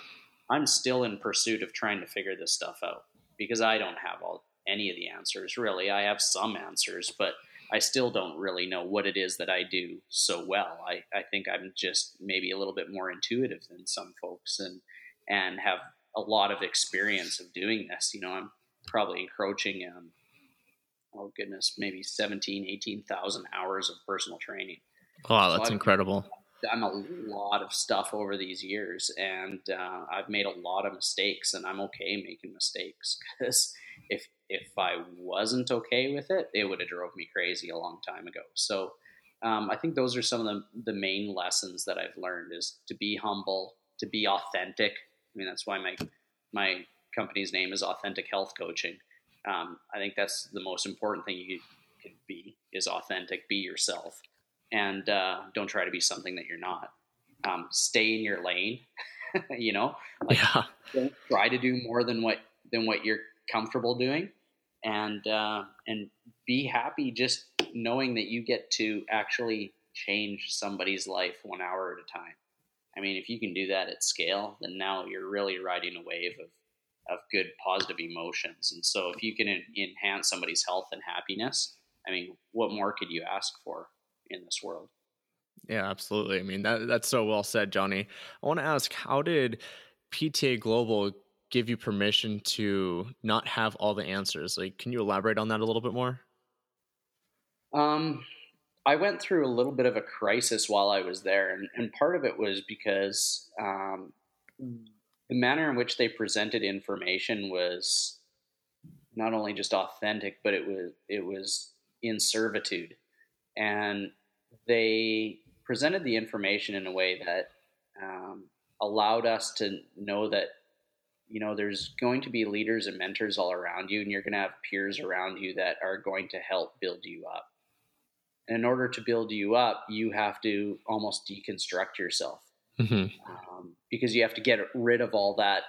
I'm still in pursuit of trying to figure this stuff out because I don't have all any of the answers really. I have some answers, but I still don't really know what it is that I do so well. I, I think I'm just maybe a little bit more intuitive than some folks and and have a lot of experience of doing this. You know, I'm probably encroaching um, oh goodness, maybe 17, 18,000 hours of personal training. Wow, that's so incredible. Done a lot of stuff over these years, and uh, I've made a lot of mistakes, and I'm okay making mistakes because if if I wasn't okay with it, it would have drove me crazy a long time ago. So um, I think those are some of the the main lessons that I've learned: is to be humble, to be authentic. I mean, that's why my my company's name is Authentic Health Coaching um, I think that's the most important thing you can be is authentic, be yourself, and uh, don't try to be something that you're not. Um, stay in your lane. you know, like, yeah. Don't try to do more than what than what you're comfortable doing, and uh, and be happy just knowing that you get to actually change somebody's life one hour at a time. I mean, if you can do that at scale, then now you're really riding a wave of of good positive emotions. And so if you can enhance somebody's health and happiness, I mean, what more could you ask for in this world? Yeah, absolutely. I mean, that that's so well said, Johnny. I want to ask, how did PTA Global give you permission to not have all the answers? Like, can you elaborate on that a little bit more? Um, I went through a little bit of a crisis while I was there, and, and part of it was because um, the manner in which they presented information was not only just authentic, but it was it was in servitude, and they presented the information in a way that um, allowed us to know that you know there's going to be leaders and mentors all around you, and you're going to have peers around you that are going to help build you up. And in order to build you up, you have to almost deconstruct yourself mm-hmm. um, because you have to get rid of all that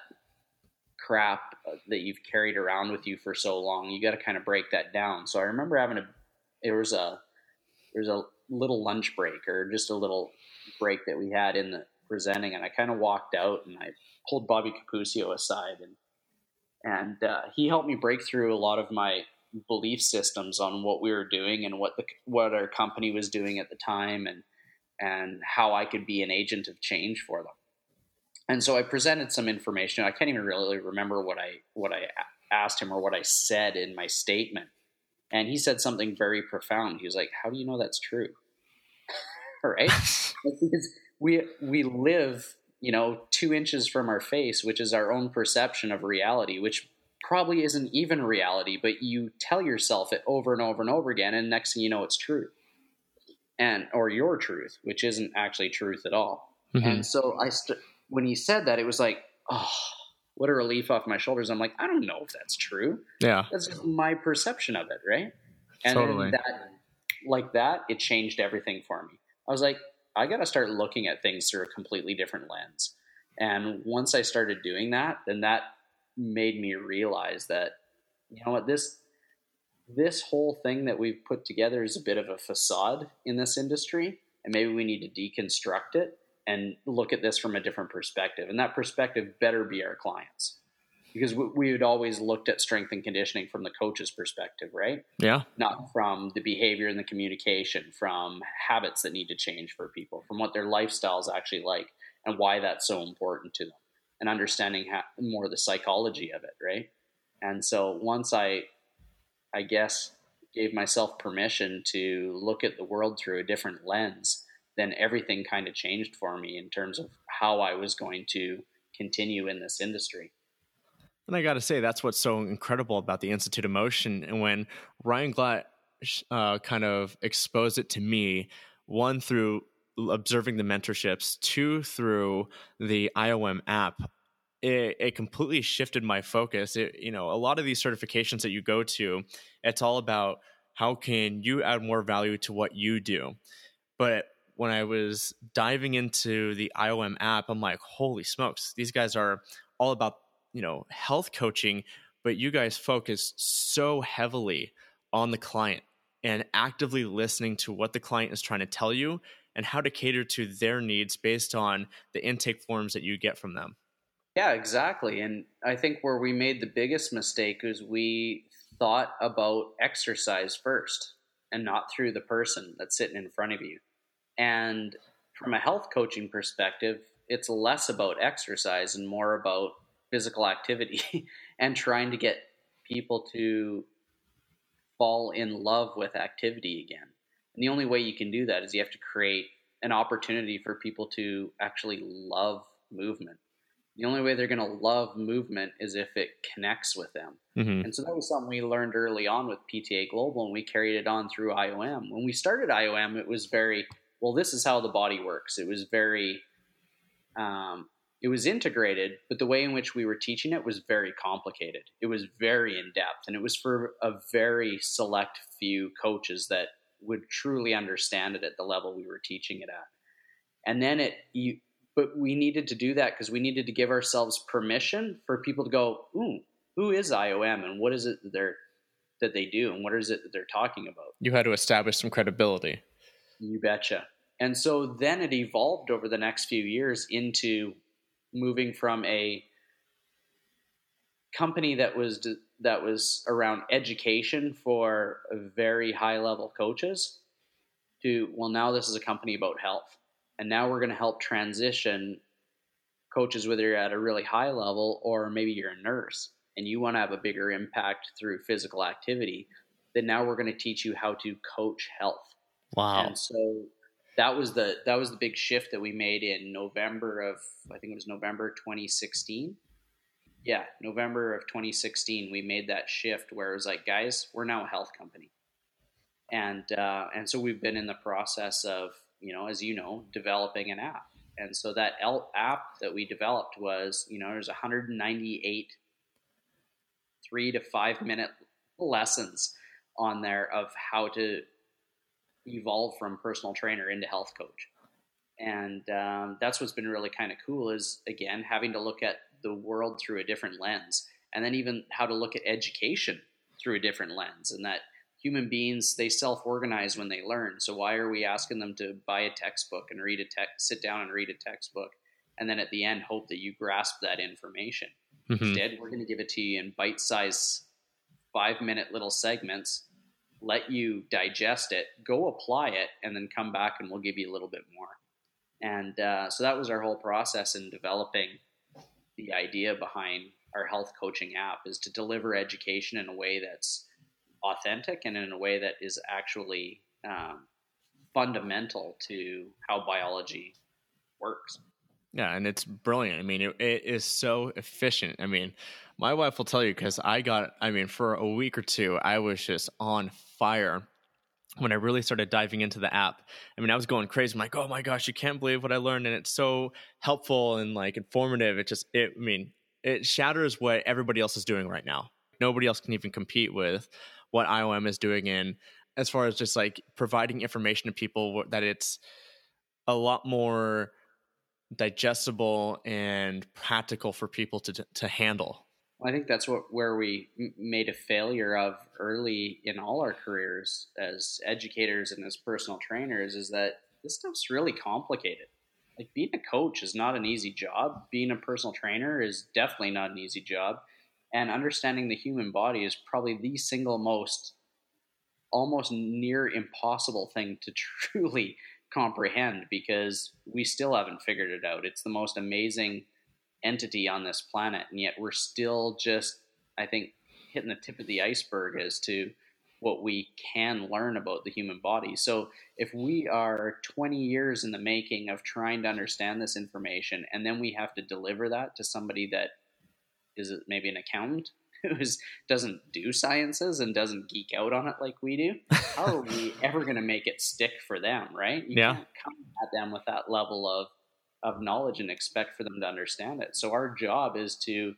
crap uh, that you've carried around with you for so long. You got to kind of break that down. So I remember having a there was a there was a little lunch break or just a little break that we had in the presenting, and I kind of walked out and I pulled Bobby Cappuccio aside and and uh, he helped me break through a lot of my belief systems on what we were doing and what the what our company was doing at the time and and how I could be an agent of change for them. And so I presented some information. I can't even really remember what I what I asked him or what I said in my statement. And he said something very profound. He was like, "How do you know that's true?" right? because we we live, you know, two inches from our face, which is our own perception of reality, which probably isn't even reality, but you tell yourself it over and over and over again, and next thing you know, it's true and or your truth, which isn't actually truth at all. Mm-hmm. And so I, st- when he said that, it was like, oh, what a relief off my shoulders. I'm like, I don't know if that's true. Yeah, that's just my perception of it, right? And totally. that, like that, it changed everything for me. I was like, I got to start looking at things through a completely different lens. And once I started doing that, then that made me realize that, you know what, this this whole thing that we've put together is a bit of a facade in this industry, and maybe we need to deconstruct it and look at this from a different perspective. And that perspective better be our clients. because we had always looked at strength and conditioning from the coach's perspective, right? Yeah. Not from the behavior and the communication, from habits that need to change for people, from what their lifestyle is actually like and why that's so important to them, and understanding how, more the psychology of it, right? And so once I, I guess, gave myself permission to look at the world through a different lens, then everything kind of changed for me in terms of how I was going to continue in this industry. And I got to say, that's what's so incredible about the Institute of Motion. And when Ryan Glatt uh, kind of exposed it to me, one through observing the mentorships, two through the IOM app, it, it, completely shifted my focus. It, you know, a lot of these certifications that you go to, it's all about how can you add more value to what you do. But when I was diving into the IOM app, I'm like, holy smokes, these guys are all about you know health coaching but you guys focus so heavily on the client and actively listening to what the client is trying to tell you and how to cater to their needs based on the intake forms that you get from them yeah exactly and i think where we made the biggest mistake is we thought about exercise first and not through the person that's sitting in front of you and from a health coaching perspective it's less about exercise and more about physical activity and trying to get people to fall in love with activity again. And the only way you can do that is you have to create an opportunity for people to actually love movement. The only way they're going to love movement is if it connects with them. Mm-hmm. And so that was something we learned early on with PTA Global, and we carried it on through IOM. When we started IOM, it was very, well, this is how the body works. It was very, um, it was integrated, but the way in which we were teaching it was very complicated. It was very in depth, and it was for a very select few coaches that would truly understand it at the level we were teaching it at. And then it, you, but we needed to do that because we needed to give ourselves permission for people to go, ooh, who is IOM and what is it that they're that they do and what is it that they're talking about? You had to establish some credibility. You betcha. And so then it evolved over the next few years into moving from a company that was that was around education for very high level coaches to well now this is a company about health and now we're going to help transition coaches whether you're at a really high level or maybe you're a nurse and you want to have a bigger impact through physical activity then now we're going to teach you how to coach health. Wow. And so that was the that was the big shift that we made in November of I think it was November 2016. Yeah, November of 2016, we made that shift where it was like, guys, we're now a health company, and uh, and so we've been in the process of you know, as you know, developing an app, and so that app that we developed was you know there's 198 three to five minute lessons on there of how to evolve from personal trainer into health coach. And um, that's what's been really kind of cool is again having to look at the world through a different lens, and then even how to look at education through a different lens, and that human beings they self-organize when they learn. So why are we asking them to buy a textbook and read a text, sit down and read a textbook, and then at the end hope that you grasp that information? Mm-hmm. Instead, we're going to give it to you in bite-sized five-minute little segments let you digest it, go apply it, and then come back and we'll give you a little bit more. And uh, so that was our whole process in developing the idea behind our health coaching app is to deliver education in a way that's authentic and in a way that is actually um, fundamental to how biology works. Yeah, and it's brilliant. I mean, it, it is so efficient. I mean, my wife will tell you because I got, I mean, for a week or two, I was just on fire when I really started diving into the app. I mean, I was going crazy. I'm like, oh my gosh, you can't believe what I learned. And it's so helpful and like informative. It just, it, I mean, it shatters what everybody else is doing right now. Nobody else can even compete with what IOM is doing in as far as just like providing information to people that it's a lot more digestible and practical for people to to handle. I think that's what where we made a failure of early in all our careers as educators and as personal trainers is that this stuff's really complicated. Like being a coach is not an easy job. Being a personal trainer is definitely not an easy job. And understanding the human body is probably the single most, almost near impossible thing to truly comprehend because we still haven't figured it out. It's the most amazing entity on this planet, and yet we're still just, I think, hitting the tip of the iceberg as to what we can learn about the human body. So if we are 20 years in the making of trying to understand this information, and then we have to deliver that to somebody that is it maybe an accountant who doesn't do sciences and doesn't geek out on it like we do, how are we ever going to make it stick for them, right? You yeah. can't come at them with that level of of knowledge and expect for them to understand it. So our job is to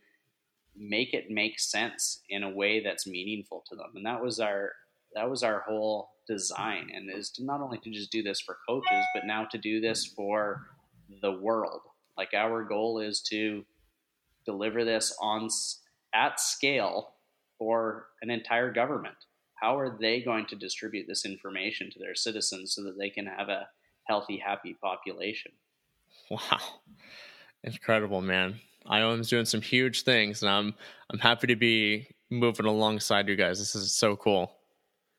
make it make sense in a way that's meaningful to them and that was our that was our whole design and is to not only to just do this for coaches but now to do this for the world like our goal is to deliver this on at scale for an entire government how are they going to distribute this information to their citizens so that they can have a healthy happy population wow incredible man IOM's doing some huge things, and I'm I'm happy to be moving alongside you guys. This is so cool.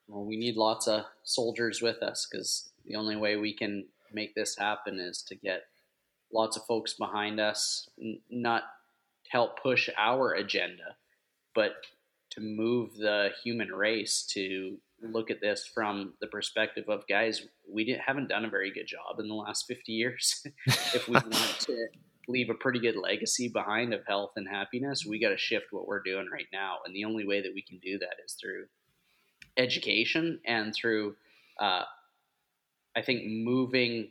Well, we need lots of soldiers with us because the only way we can make this happen is to get lots of folks behind us, n- not help push our agenda, but to move the human race to look at this from the perspective of guys we didn't, haven't done a very good job in the last 50 years if we want to leave a pretty good legacy behind of health and happiness, we got to shift what we're doing right now. And the only way that we can do that is through education and through, uh, I think, moving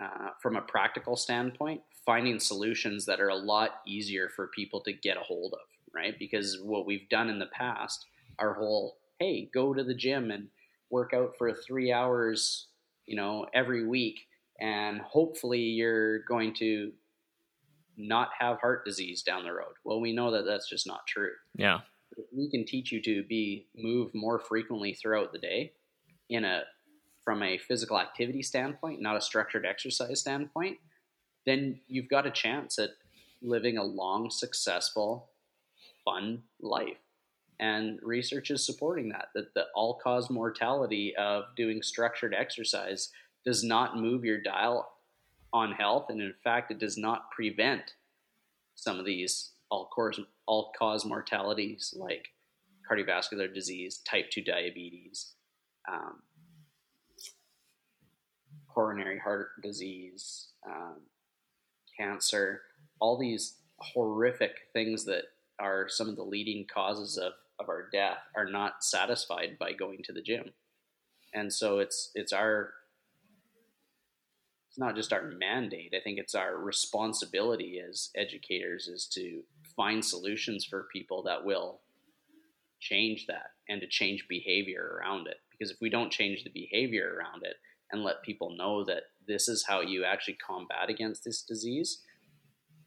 uh, from a practical standpoint, finding solutions that are a lot easier for people to get a hold of, right? Because what we've done in the past, our whole, hey, go to the gym and work out for three hours, you know, every week. And hopefully you're going to not have heart disease down the road. Well, we know that that's just not true. Yeah. We can teach you to be move more frequently throughout the day in a from a physical activity standpoint, not a structured exercise standpoint, then you've got a chance at living a long, successful, fun life. And research is supporting that, that the all cause mortality of doing structured exercise does not move your dial on health, and in fact, it does not prevent some of these all cause all cause mortalities like cardiovascular disease, type two diabetes, um, coronary heart disease, um, cancer, all these horrific things that are some of the leading causes of, of our death are not satisfied by going to the gym. And so it's it's our it's not just our mandate. I think it's our responsibility as educators is to find solutions for people that will change that and to change behavior around it. Because if we don't change the behavior around it and let people know that this is how you actually combat against this disease,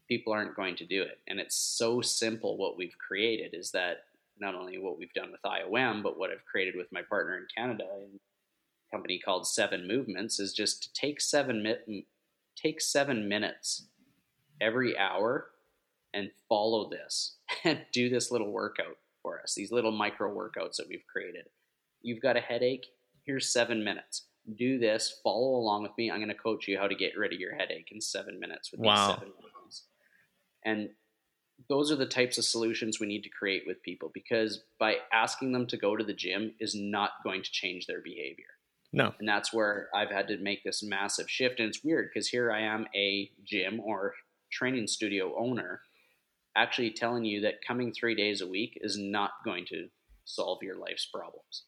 people aren't going to do it. And it's so simple what we've created is that not only what we've done with IOM, but what I've created with my partner in Canada and a company called Seven Movements is just to take seven mi- take seven minutes every hour and follow this and do this little workout for us. These little micro workouts that we've created. You've got a headache. Here's seven minutes. Do this. Follow along with me. I'm going to coach you how to get rid of your headache in seven minutes with wow. these seven movements. And those are the types of solutions we need to create with people because by asking them to go to the gym is not going to change their behavior. No. And that's where I've had to make this massive shift. And it's weird because here I am, a gym or training studio owner, actually telling you that coming three days a week is not going to solve your life's problems.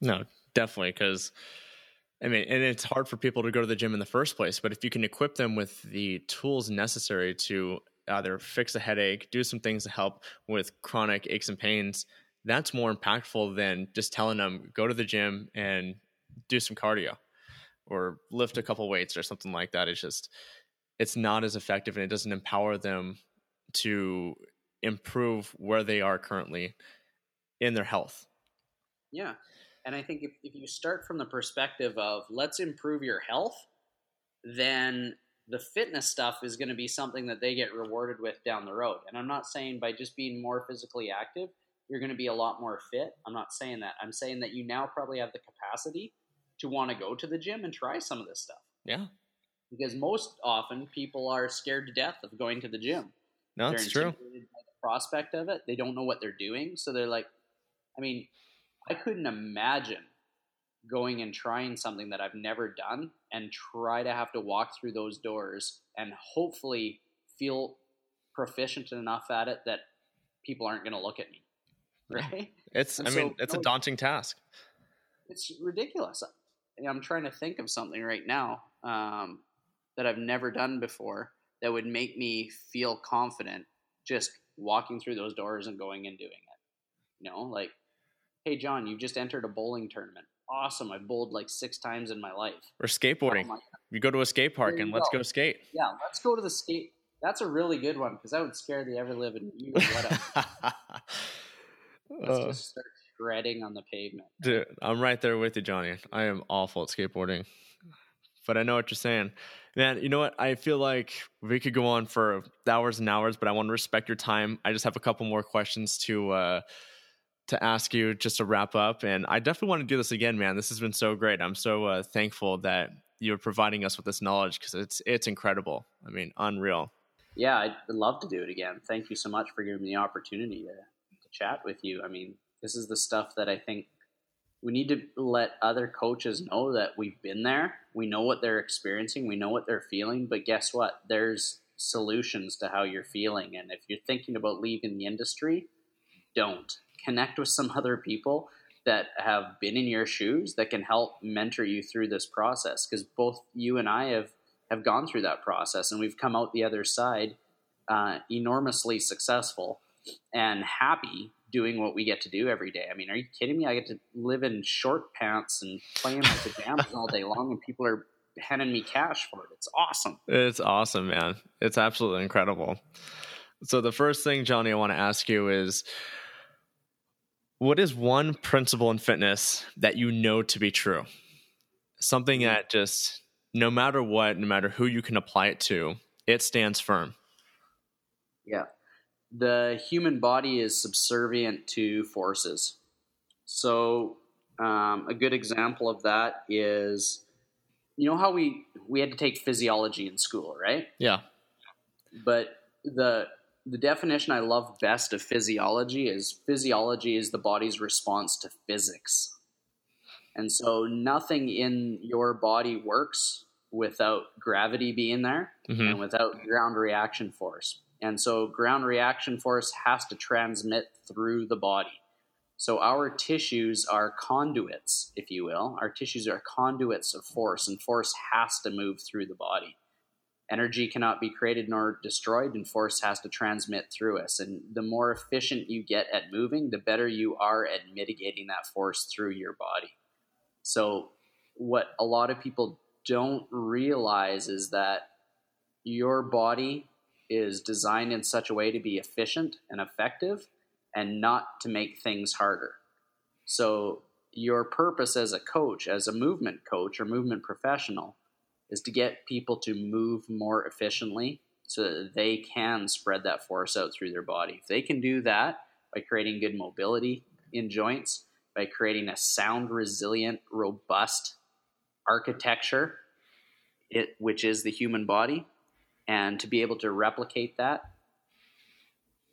No, definitely. Because, I mean, and it's hard for people to go to the gym in the first place. But if you can equip them with the tools necessary to either fix a headache, do some things to help with chronic aches and pains, that's more impactful than just telling them go to the gym and do some cardio or lift a couple weights or something like that it's just it's not as effective and it doesn't empower them to improve where they are currently in their health yeah and i think if, if you start from the perspective of let's improve your health then the fitness stuff is going to be something that they get rewarded with down the road. And I'm not saying by just being more physically active, you're going to be a lot more fit. I'm not saying that. I'm saying that you now probably have the capacity to want to go to the gym and try some of this stuff. Yeah. Because most often people are scared to death of going to the gym. No, it's true. The prospect of it, they don't know what they're doing, so they're like, I mean, I couldn't imagine going and trying something that I've never done and try to have to walk through those doors and hopefully feel proficient enough at it that people aren't going to look at me. Right? It's, and I mean, it's a daunting task. It's ridiculous. I'm trying to think of something right now um, that I've never done before that would make me feel confident just walking through those doors and going and doing it. You know, like, hey, John, you just entered a bowling tournament awesome. I've bowled like six times in my life. Or skateboarding. Oh you go to a skate park and let's go. go skate. Yeah, let's go to the skate. That's a really good one because that would scare the ever living you. let's uh, just start shredding on the pavement. Dude, I'm right there with you, Johnny. I am awful at skateboarding, but I know what you're saying. Man, you know what? I feel like we could go on for hours and hours, but I want to respect your time. I just have a couple more questions to uh, to ask you just to wrap up. And I definitely want to do this again, man. This has been so great. I'm so uh, thankful that you're providing us with this knowledge because it's it's incredible. I mean, unreal. Yeah, I'd love to do it again. Thank you so much for giving me the opportunity to, to chat with you. I mean, this is the stuff that I think we need to let other coaches know that we've been there. We know what they're experiencing, we know what they're feeling, but guess what? There's solutions to how you're feeling. And if you're thinking about leaving the industry, don't connect with some other people that have been in your shoes that can help mentor you through this process because both you and I have have gone through that process and we've come out the other side uh, enormously successful and happy doing what we get to do every day. I mean, are you kidding me? I get to live in short pants and play in my pajamas all day long, and people are handing me cash for it. It's awesome. It's awesome, man. It's absolutely incredible. So the first thing, Johnny, I want to ask you is what is one principle in fitness that you know to be true? Something that just, no matter what, no matter who you can apply it to, it stands firm. Yeah. The human body is subservient to forces. So, um, a good example of that is you know how we we had to take physiology in school, right? Yeah. But the the definition I love best of physiology is physiology is the body's response to physics. And so nothing in your body works without gravity being there mm-hmm. and without ground reaction force. And so ground reaction force has to transmit through the body. So our tissues are conduits, if you will. Our tissues are conduits of force, and force has to move through the body energy cannot be created nor destroyed and force has to transmit through us. And the more efficient you get at moving the better you are at mitigating that force through your body. So what a lot of people don't realize is that your body is designed in such a way to be efficient and effective and not to make things harder. So your purpose as a coach as a movement coach or movement professional is to get people to move more efficiently so that they can spread that force out through their body. If they can do that by creating good mobility in joints, by creating a sound, resilient, robust architecture, it, which is the human body, and to be able to replicate that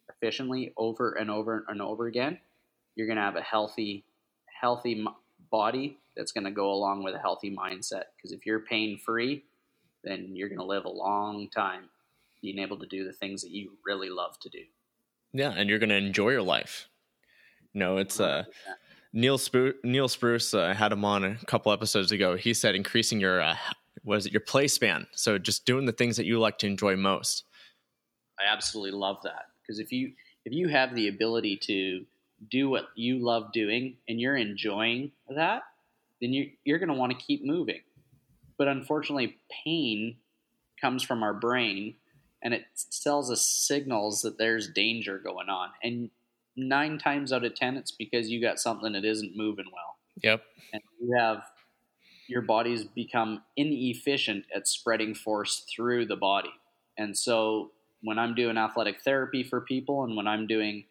efficiently over and over and over again, you're going to have a healthy, healthy body that's going to go along with a healthy mindset. Because if you're pain free, then you're going to live a long time being able to do the things that you really love to do. Yeah, and you're going to enjoy your life. You know, it's uh, Neil Spru- Neil Spruce. Uh, had him on a couple episodes ago. He said increasing your uh, was it your play span. So just doing the things that you like to enjoy most. I absolutely love that because if you if you have the ability to do what you love doing and you're enjoying that, then you, you're going to want to keep moving. But unfortunately, pain comes from our brain and it tells us signals that there's danger going on. And nine times out of 10, it's because you got something that isn't moving well. Yep. And you have your body's become inefficient at spreading force through the body. And so when I'm doing athletic therapy for people and when I'm doing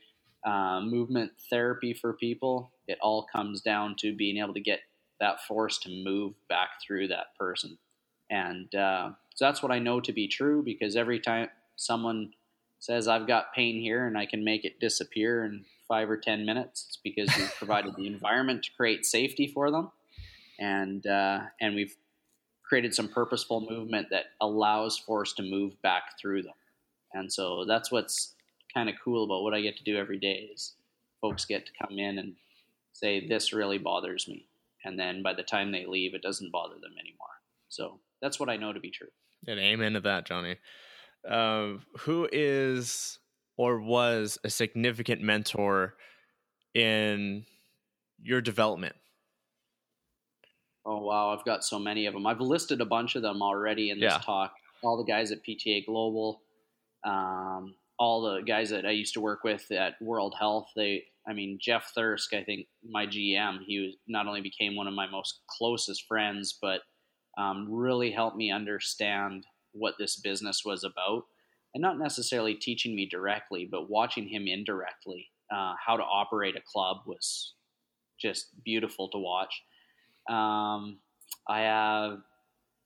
uh, movement therapy for people, it all comes down to being able to get that force to move back through that person. And uh, so that's what I know to be true because every time someone says, I've got pain here and I can make it disappear in five or 10 minutes, it's because we've provided the environment to create safety for them. And, uh, and we've created some purposeful movement that allows force to move back through them. And so that's what's kind of cool about what I get to do every day is folks get to come in and say, this really bothers me. And then by the time they leave, it doesn't bother them anymore. So that's what I know to be true. And amen to that, Johnny. Uh, who is or was a significant mentor in your development? Oh wow, I've got so many of them. I've listed a bunch of them already in this yeah. talk. All the guys at PTA Global, um, all the guys that I used to work with at World Health. They, I mean, Jeff Thirsk, I think my GM, he was not only became one of my most closest friends, but um, really helped me understand what this business was about, and not necessarily teaching me directly, but watching him indirectly. Uh, how to operate a club was just beautiful to watch. Um, I have,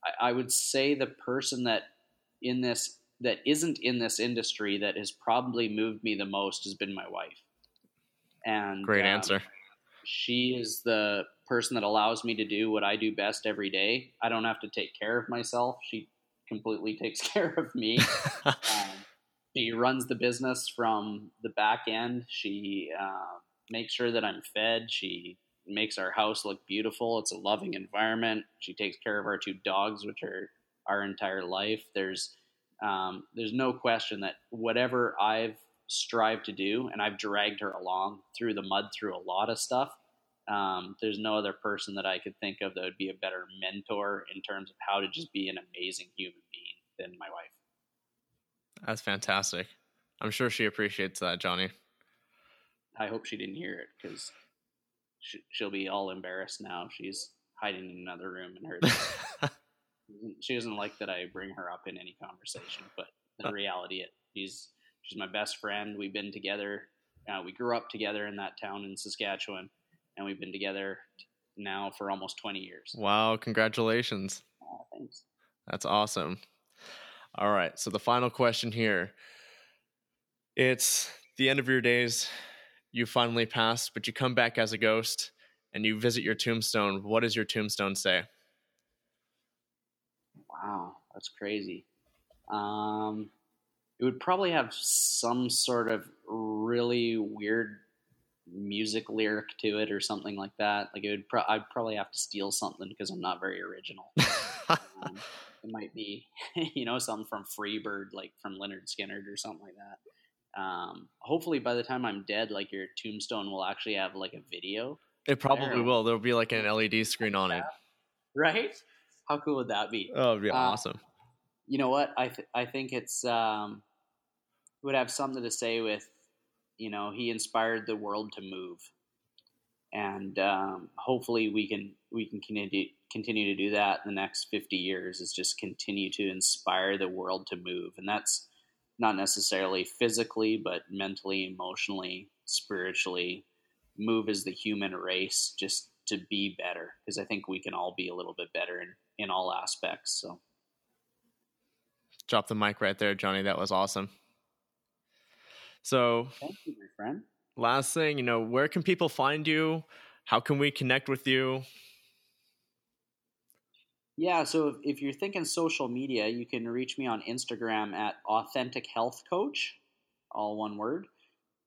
I, I would say, the person that in this that isn't in this industry that has probably moved me the most has been my wife. And great um, answer. She is the person that allows me to do what I do best every day. I don't have to take care of myself. She completely takes care of me. um, she runs the business from the back end. She uh, makes sure that I'm fed. She makes our house look beautiful. It's a loving environment. She takes care of our two dogs, which are our entire life. There's um, there's no question that whatever I've strived to do, and I've dragged her along through the mud through a lot of stuff. Um, there's no other person that I could think of that would be a better mentor in terms of how to just be an amazing human being than my wife. That's fantastic. I'm sure she appreciates that, Johnny. I hope she didn't hear it because she, will be all embarrassed now. She's hiding in another room and heard. she doesn't like that I bring her up in any conversation, but in uh. reality, it she's she's my best friend. We've been together. Uh, we grew up together in that town in Saskatchewan, and we've been together now for almost 20 years. Wow! Congratulations. Oh, thanks. That's awesome. All right. So the final question here. It's the end of your days. You finally passed, but you come back as a ghost and you visit your tombstone. What does your tombstone say? Wow, that's crazy. Um, it would probably have some sort of really weird music lyric to it or something like that. Like it would, pro- I'd probably have to steal something because I'm not very original. um, it might be, you know, something from Freebird, like from Lynyrd Skynyrd or something like that. Um, hopefully, by the time I'm dead, like your tombstone will actually have like a video. It probably there. will. There'll be like an LED screen on it. Right? How cool would that be? Oh, it'd be uh, awesome. You know what? I th- I think it's um, would have something to say with, you know, he inspired the world to move, and um, hopefully we can we can continue continue to do that in the next fifty years. Is just continue to inspire the world to move, and that's not necessarily physically, but mentally, emotionally, spiritually. Move as the human race, just to be better because I think we can all be a little bit better in, in all aspects. So drop the mic right there, Johnny. That was awesome. So thank you, my friend. Last thing, you know, where can people find you? How can we connect with you? Yeah, so if you're thinking social media, you can reach me on Instagram at Authentic Health Coach, all one word.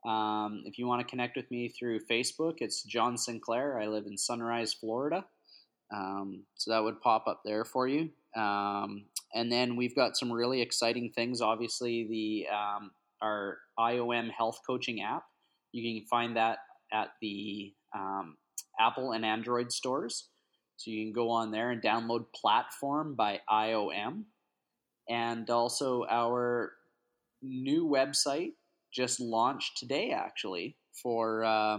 Um, if you want to connect with me through Facebook, it's John Sinclair. I live in Sunrise, Florida. Um, so that would pop up there for you. Um, and then we've got some really exciting things. Obviously, the um, our IOM health coaching app. You can find that at the um, Apple and Android stores. So you can go on there and download Platform by IOM, and also our new website just launched today, actually, for uh,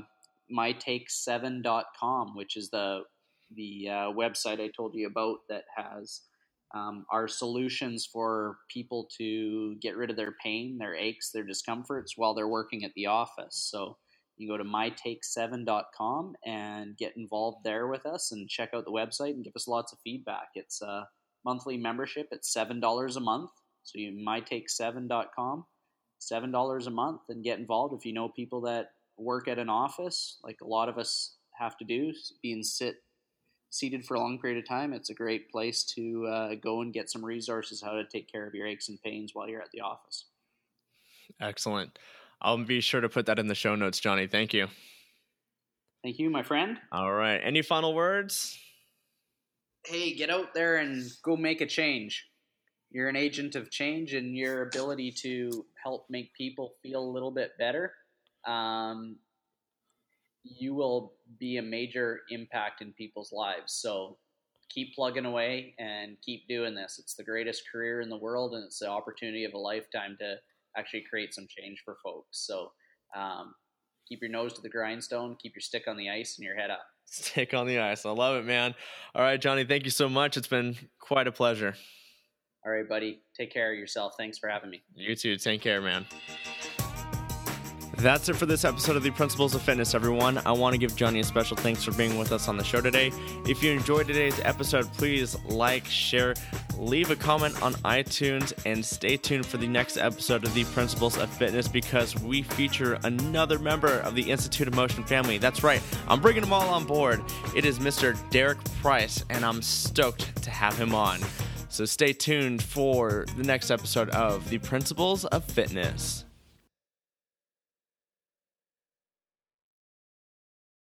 mytake7.com, which is the the uh, website I told you about that has um, our solutions for people to get rid of their pain, their aches, their discomforts while they're working at the office. So you go to mytake7.com and get involved there with us and check out the website and give us lots of feedback. It's a monthly membership. It's seven dollars a month. So you mytake7.com, seven dollars a month, and get involved. If you know people that work at an office, like a lot of us have to do, being sit seated for a long period of time, it's a great place to uh, go and get some resources how to take care of your aches and pains while you're at the office. Excellent. I'll be sure to put that in the show notes, Johnny. Thank you. Thank you, my friend. All right. Any final words? Hey, get out there and go make a change. You're an agent of change, and your ability to help make people feel a little bit better um, you will be a major impact in people's lives. So keep plugging away and keep doing this. It's the greatest career in the world, and it's the opportunity of a lifetime to actually create some change for folks. So um, keep your nose to the grindstone, keep your stick on the ice, and your head up. Stick on the ice. I love it, man. All right, Johnny, thank you so much. It's been quite a pleasure. All right, buddy. Take care of yourself. Thanks for having me. You too. Take care, man. That's it for this episode of the Principles of Fitness, everyone. I want to give Johnny a special thanks for being with us on the show today. If you enjoyed today's episode, please like, share, leave a comment on iTunes, and stay tuned for the next episode of the Principles of Fitness because we feature another member of the Institute of Motion family. That's right, I'm bringing them all on board. It is Mr. Derek Price, and I'm stoked to have him on. So stay tuned for the next episode of the Principles of Fitness.